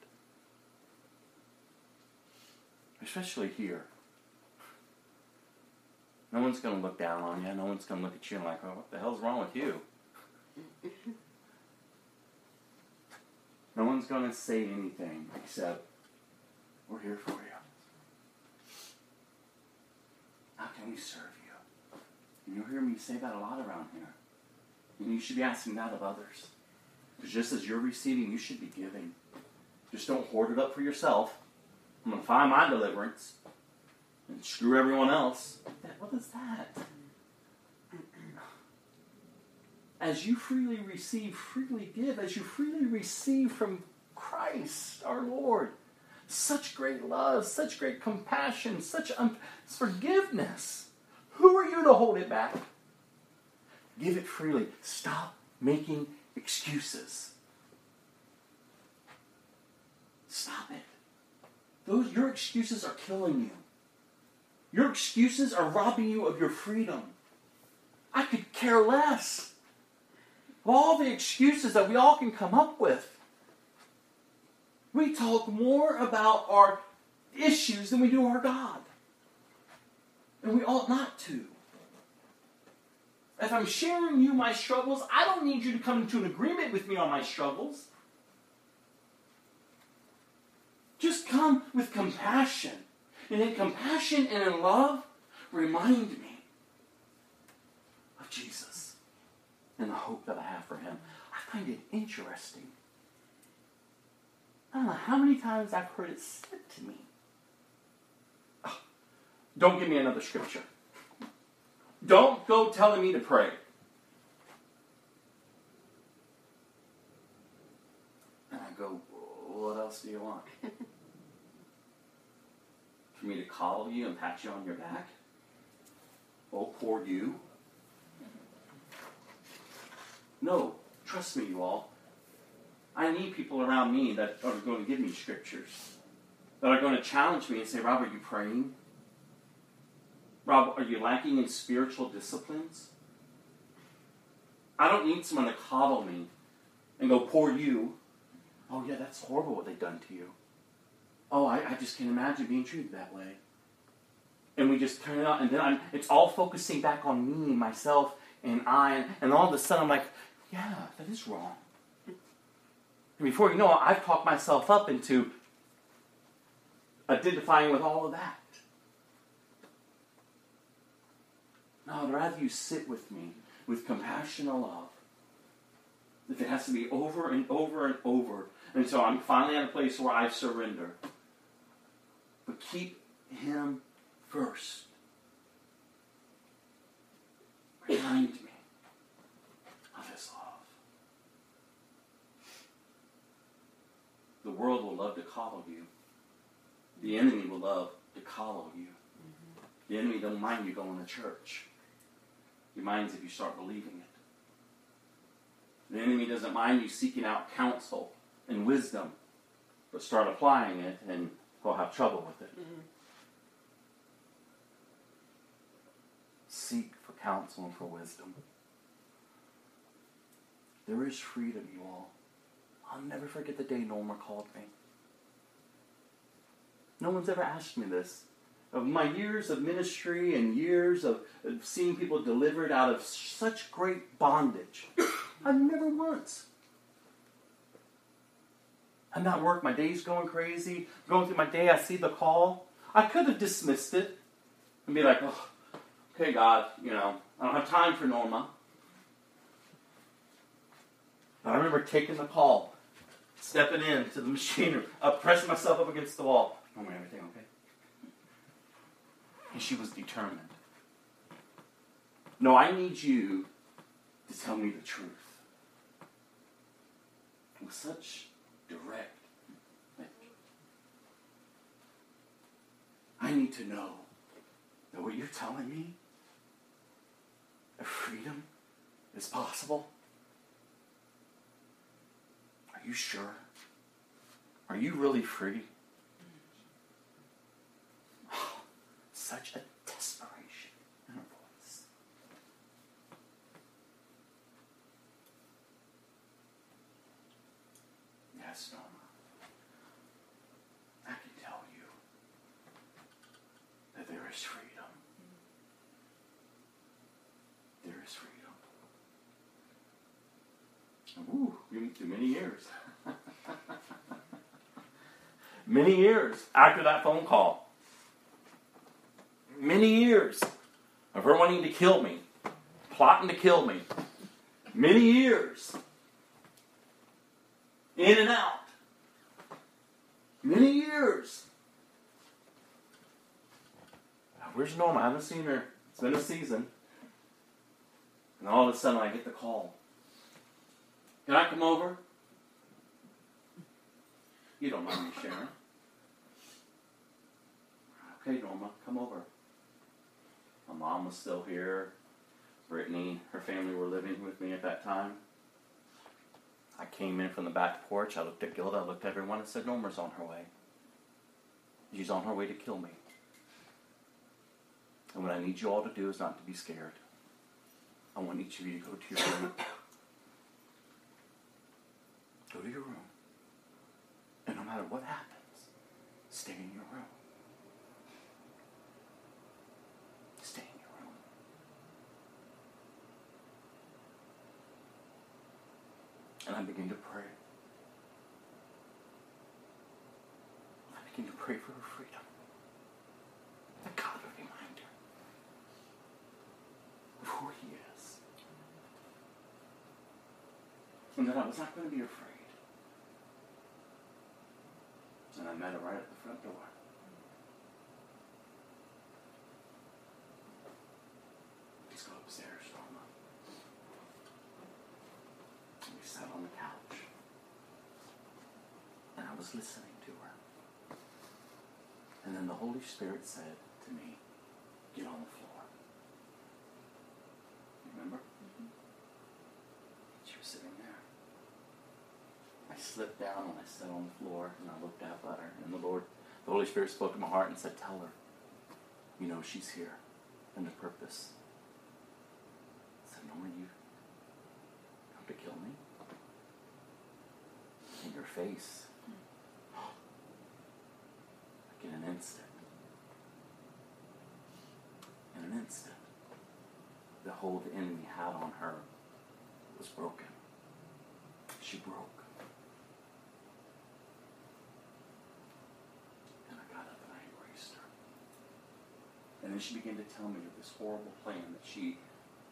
Especially here. No one's going to look down on you. No one's going to look at you and like, oh, what the hell's wrong with you? No one's going to say anything except, we're here for you. How can we serve you? And you'll hear me say that a lot around here. And you should be asking that of others. Because just as you're receiving, you should be giving. Just don't hoard it up for yourself. I'm going to find my deliverance and screw everyone else. What is that? As you freely receive, freely give. As you freely receive from Christ, our Lord, such great love, such great compassion, such un- forgiveness. Who are you to hold it back? Give it freely. Stop making excuses. Stop it. Those your excuses are killing you. Your excuses are robbing you of your freedom. I could care less all the excuses that we all can come up with. We talk more about our issues than we do our God. And we ought not to. If I'm sharing you my struggles, I don't need you to come into an agreement with me on my struggles. Just come with compassion. And in compassion and in love, remind me of Jesus and the hope that I have for him. I find it interesting. I don't know how many times I've heard it said to me. "Oh, don't give me another scripture. Don't go telling me to pray. And I go, what else do you want? For me to coddle you and pat you on your back? Oh, poor you. No, trust me, you all. I need people around me that are going to give me scriptures, that are going to challenge me and say, Rob, are you praying? Rob, are you lacking in spiritual disciplines? I don't need someone to coddle me and go, poor you. Oh, yeah, that's horrible what they've done to you. Oh, I, I just can't imagine being treated that way. And we just turn it on, and then I'm, it's all focusing back on me, myself, and I, and, and all of a sudden I'm like, yeah, that is wrong. And before you know it, I've talked myself up into identifying with all of that. No, I'd rather you sit with me with compassion and love. If it has to be over and over and over until I'm finally at a place where I surrender. But keep Him first. Remind me of His love. The world will love to coddle you. The enemy will love to coddle you. The enemy don't mind you going to church. He minds if you start believing it. The enemy doesn't mind you seeking out counsel and wisdom, but start applying it and he'll have trouble with it. Mm-hmm. Seek for counsel and for wisdom. There is freedom, you all. I'll never forget the day Norma called me. No one's ever asked me this. Of my years of ministry and years of, of seeing people delivered out of such great bondage, I've never once. I'm not work, my day's going crazy. Going through my day, I see the call. I could have dismissed it and be like, oh, okay, God, you know, I don't have time for Norma. But I remember taking the call, stepping into the machinery, uh, pressing myself up against the wall. Everything okay? And she was determined. No, I need you to tell me the truth. With such direct. I need to know that what you're telling me, that freedom is possible. You sure? Are you really free? Such a desperation in her voice. Yes, Norma. I can tell you that there is freedom. There is freedom. Ooh, been through many years. Many years after that phone call. Many years of her wanting to kill me, plotting to kill me. Many years. In and out. Many years. Where's Norma? I haven't seen her. It's been a season. And all of a sudden I get the call. Can I come over? You don't mind me sharing. Okay, Norma, come over. My mom was still here. Brittany, her family were living with me at that time. I came in from the back porch. I looked at Gilda. I looked at everyone and said, Norma's on her way. She's on her way to kill me. And what I need you all to do is not to be scared. I want each of you to go to your room. go to your room. And no matter what happens, stay in your room. Stay in your room. And I begin to pray. I begin to pray for her freedom. That God would remind her of who He is. And that I was not going to be afraid. And I met her right at the front door. Please go upstairs, Norma. And we sat on the couch. And I was listening to her. And then the Holy Spirit said to me, Get on the floor. Remember? Mm-hmm. She was sitting there. I slipped down and I sat on the floor and I looked up at her. And the Lord, the Holy Spirit spoke to my heart and said, Tell her, you know, she's here and the purpose. I said, Norma, you come to kill me? In your face. In an instant. In an instant. The hold the enemy had on her was broken. She broke. And I got up and I embraced her. And then she began to tell me of this horrible plan that she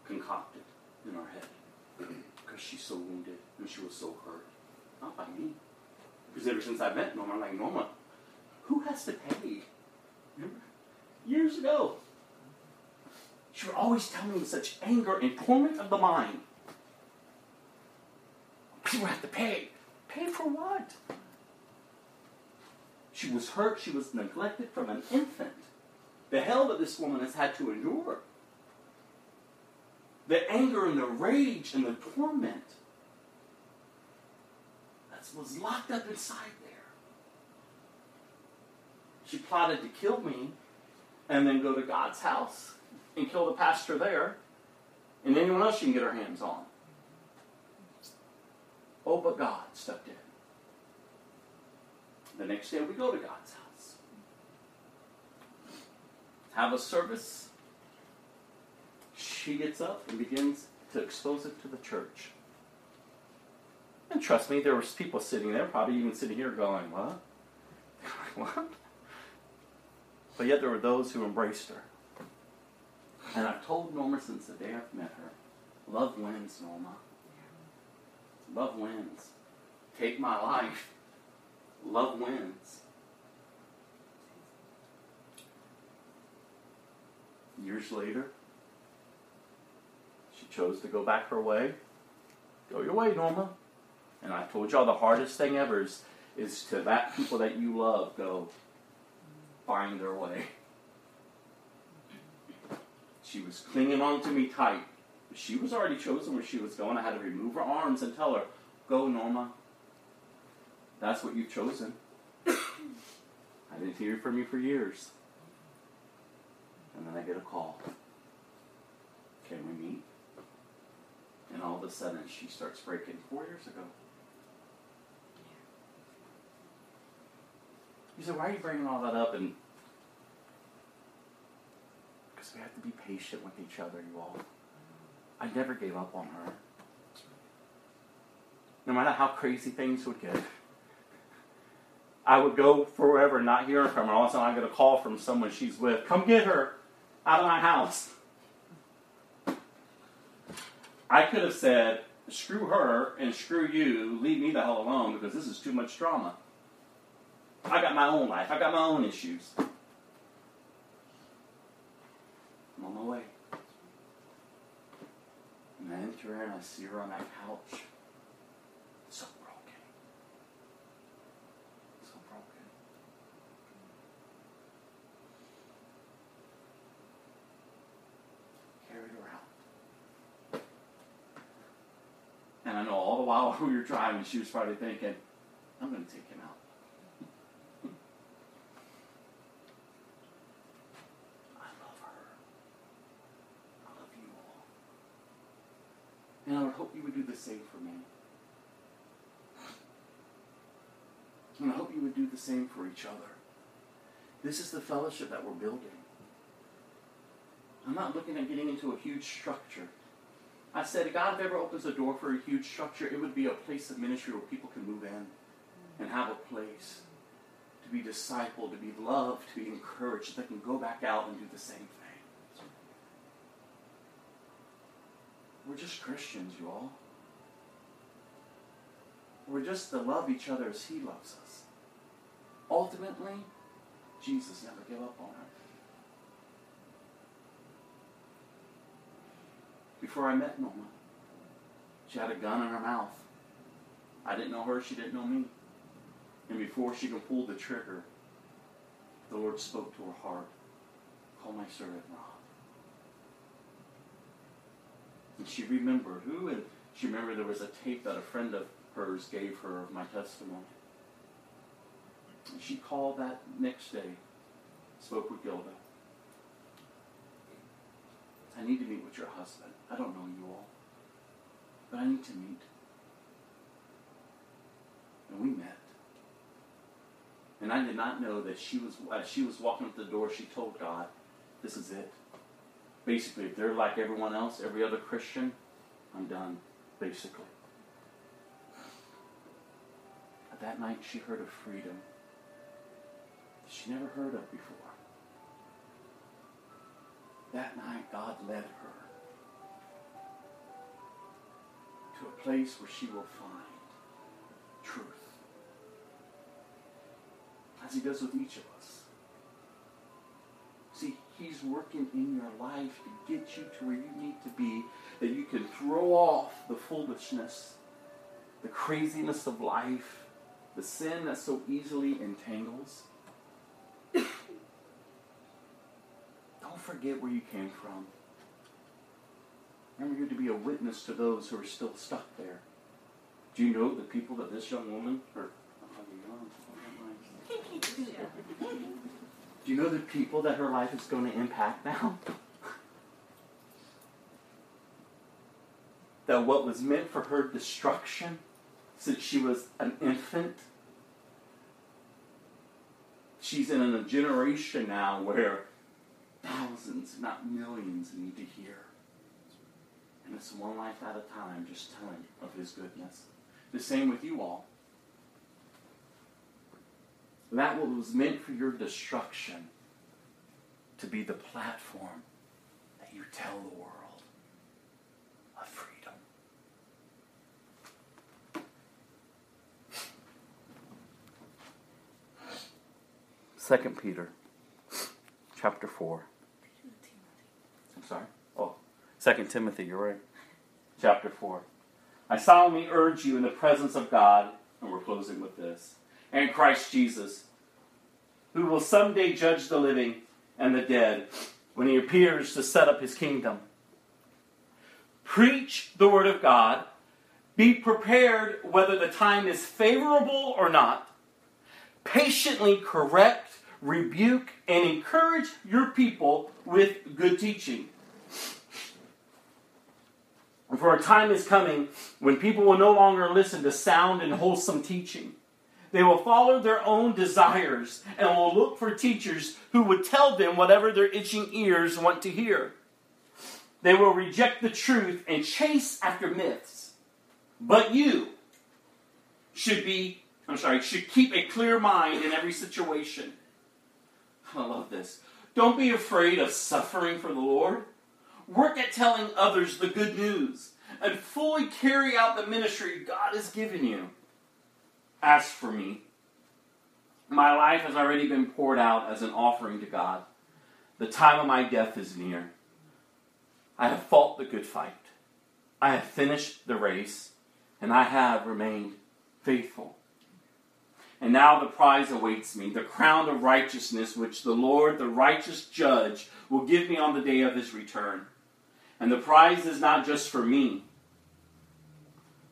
concocted in her head because she's so wounded and she was so hurt. Not by me. Because ever since I met Norma, I'm like, Norma, who has to pay? Remember? Years ago. She would always tell me with such anger and torment of the mind. People have to pay. Pay for what? She was hurt. She was neglected from an infant. The hell that this woman has had to endure. The anger and the rage and the torment that was locked up inside there. She plotted to kill me and then go to God's house and kill the pastor there and anyone else she can get her hands on. Oh, but God stepped in. The next day we go to God's house. Have a service. She gets up and begins to expose it to the church. And trust me, there was people sitting there, probably even sitting here going, What? what? But yet there were those who embraced her. And I've told Norma since the day I've met her, love wins, Norma. Love wins. Take my life. Love wins. Years later, she chose to go back her way. Go your way, Norma. And I told y'all the hardest thing ever is, is to that people that you love go find their way. She was clinging on to me tight. She was already chosen where she was going. I had to remove her arms and tell her, Go, Norma. That's what you've chosen. I didn't hear from you for years. And then I get a call. Can we meet? And all of a sudden she starts breaking four years ago. You said, why are you bringing all that up? And because we have to be patient with each other, you all. I never gave up on her. No matter how crazy things would get. I would go forever not hearing from her. All of a sudden I get a call from someone she's with. Come get her out of my house. I could have said, screw her and screw you, leave me the hell alone because this is too much drama. I got my own life. I got my own issues. I'm on my way. And I enter in, I see her on that couch. So broken. So broken. Carried her out. And I know all the while we were driving, she was probably thinking, I'm going to take him out. I love her. I love you all. And I would hope you would do the same for me. And I hope you would do the same for each other. This is the fellowship that we're building. I'm not looking at getting into a huge structure. I said, God, if ever opens a door for a huge structure, it would be a place of ministry where people can move in and have a place to be discipled, to be loved, to be encouraged, that can go back out and do the same thing. We're just Christians, you all. We're just to love each other as He loves us. Ultimately, Jesus never gave up on her. Before I met Norma, she had a gun in her mouth. I didn't know her, she didn't know me. And before she could pull the trigger, the Lord spoke to her heart. Call my servant Rob. And she remembered who, and she remembered there was a tape that a friend of hers gave her of my testimony. She called that next day, spoke with Gilda. I need to meet with your husband. I don't know you all, but I need to meet. And we met. And I did not know that she was, as she was walking up the door, she told God, this is it. Basically, if they're like everyone else, every other Christian, I'm done, basically. But that night, she heard of freedom she never heard of before. That night, God led her to a place where she will find truth. As He does with each of us. See, He's working in your life to get you to where you need to be, that you can throw off the foolishness, the craziness of life, the sin that so easily entangles. Forget where you came from. Remember, you're to be a witness to those who are still stuck there. Do you know the people that this young woman, or do you know the people that her life is going to impact now? that what was meant for her destruction, since she was an infant, she's in a generation now where thousands, not millions, need to hear. And it's one life at a time, just telling of his goodness. The same with you all. That what was meant for your destruction to be the platform that you tell the world of freedom. Second Peter chapter 4 sorry. Oh, Second Timothy, you're right. Chapter four. I solemnly urge you in the presence of God, and we're closing with this, and Christ Jesus, who will someday judge the living and the dead when he appears to set up his kingdom. Preach the word of God. Be prepared whether the time is favorable or not. Patiently correct, rebuke, and encourage your people with good teaching. For a time is coming when people will no longer listen to sound and wholesome teaching. They will follow their own desires and will look for teachers who would tell them whatever their itching ears want to hear. They will reject the truth and chase after myths. But you should be, I'm sorry, should keep a clear mind in every situation. I love this. Don't be afraid of suffering for the Lord. Work at telling others the good news and fully carry out the ministry God has given you. As for me, my life has already been poured out as an offering to God. The time of my death is near. I have fought the good fight. I have finished the race, and I have remained faithful. And now the prize awaits me, the crown of righteousness, which the Lord, the righteous judge, will give me on the day of his return. And the prize is not just for me,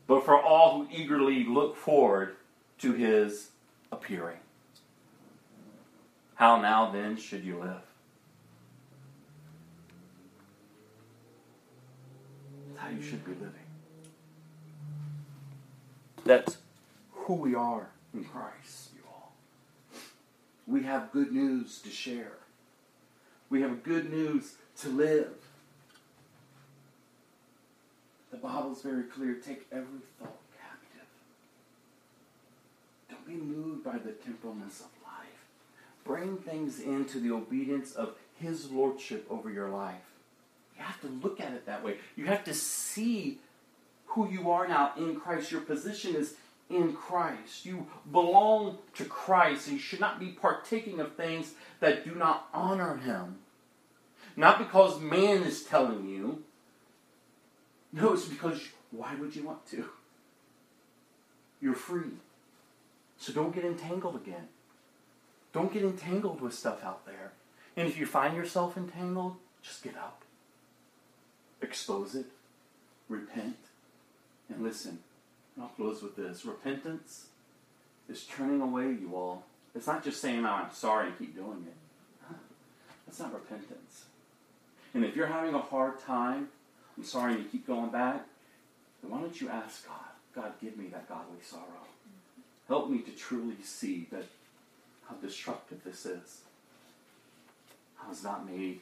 but for all who eagerly look forward to his appearing. How now then should you live? That's how you should be living. That's who we are in Christ, you all. We have good news to share. We have good news to live. The Bible's very clear. Take every thought captive. Don't be moved by the temperaments of life. Bring things into the obedience of His Lordship over your life. You have to look at it that way. You have to see who you are now in Christ. Your position is in Christ. You belong to Christ, and you should not be partaking of things that do not honor Him. Not because man is telling you. No, it's because why would you want to? You're free. So don't get entangled again. Don't get entangled with stuff out there. And if you find yourself entangled, just get out. Expose it. Repent. And listen, I'll close with this. Repentance is turning away, you all. It's not just saying, oh, I'm sorry and keep doing it. That's not repentance. And if you're having a hard time, I'm sorry, you keep going back, why don't you ask God, God, give me that godly sorrow. Help me to truly see that how destructive this is. I was not made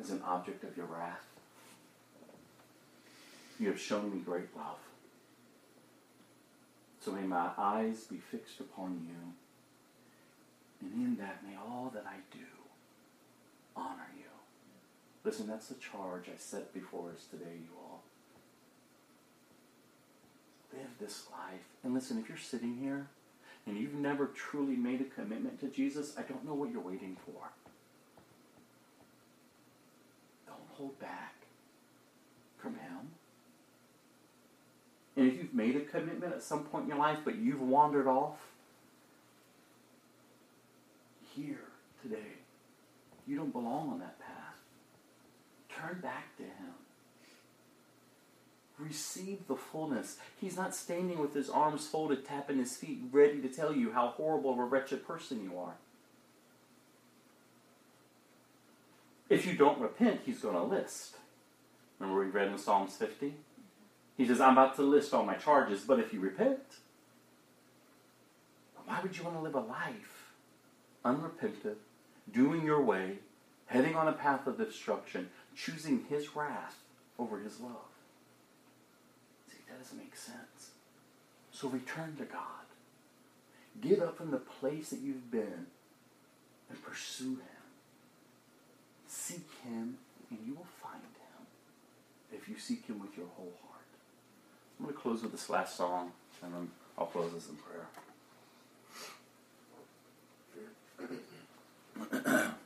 as an object of your wrath. You have shown me great love. So may my eyes be fixed upon you, and in that may all that I do. Listen, that's the charge I set before us today, you all. Live this life. And listen, if you're sitting here and you've never truly made a commitment to Jesus, I don't know what you're waiting for. Don't hold back from Him. And if you've made a commitment at some point in your life, but you've wandered off, here today, you don't belong on that path. Turn back to Him. Receive the fullness. He's not standing with his arms folded, tapping his feet, ready to tell you how horrible of a wretched person you are. If you don't repent, he's going to list. Remember we read in Psalms 50? He says, I'm about to list all my charges, but if you repent, why would you want to live a life unrepentant, doing your way, heading on a path of destruction, choosing his wrath over his love? See, that doesn't make sense. So return to God. Get up from the place that you've been and pursue Him. Seek Him, and you will find Him if you seek Him with your whole heart. I'm going to close with this last song, and then I'll close this in prayer.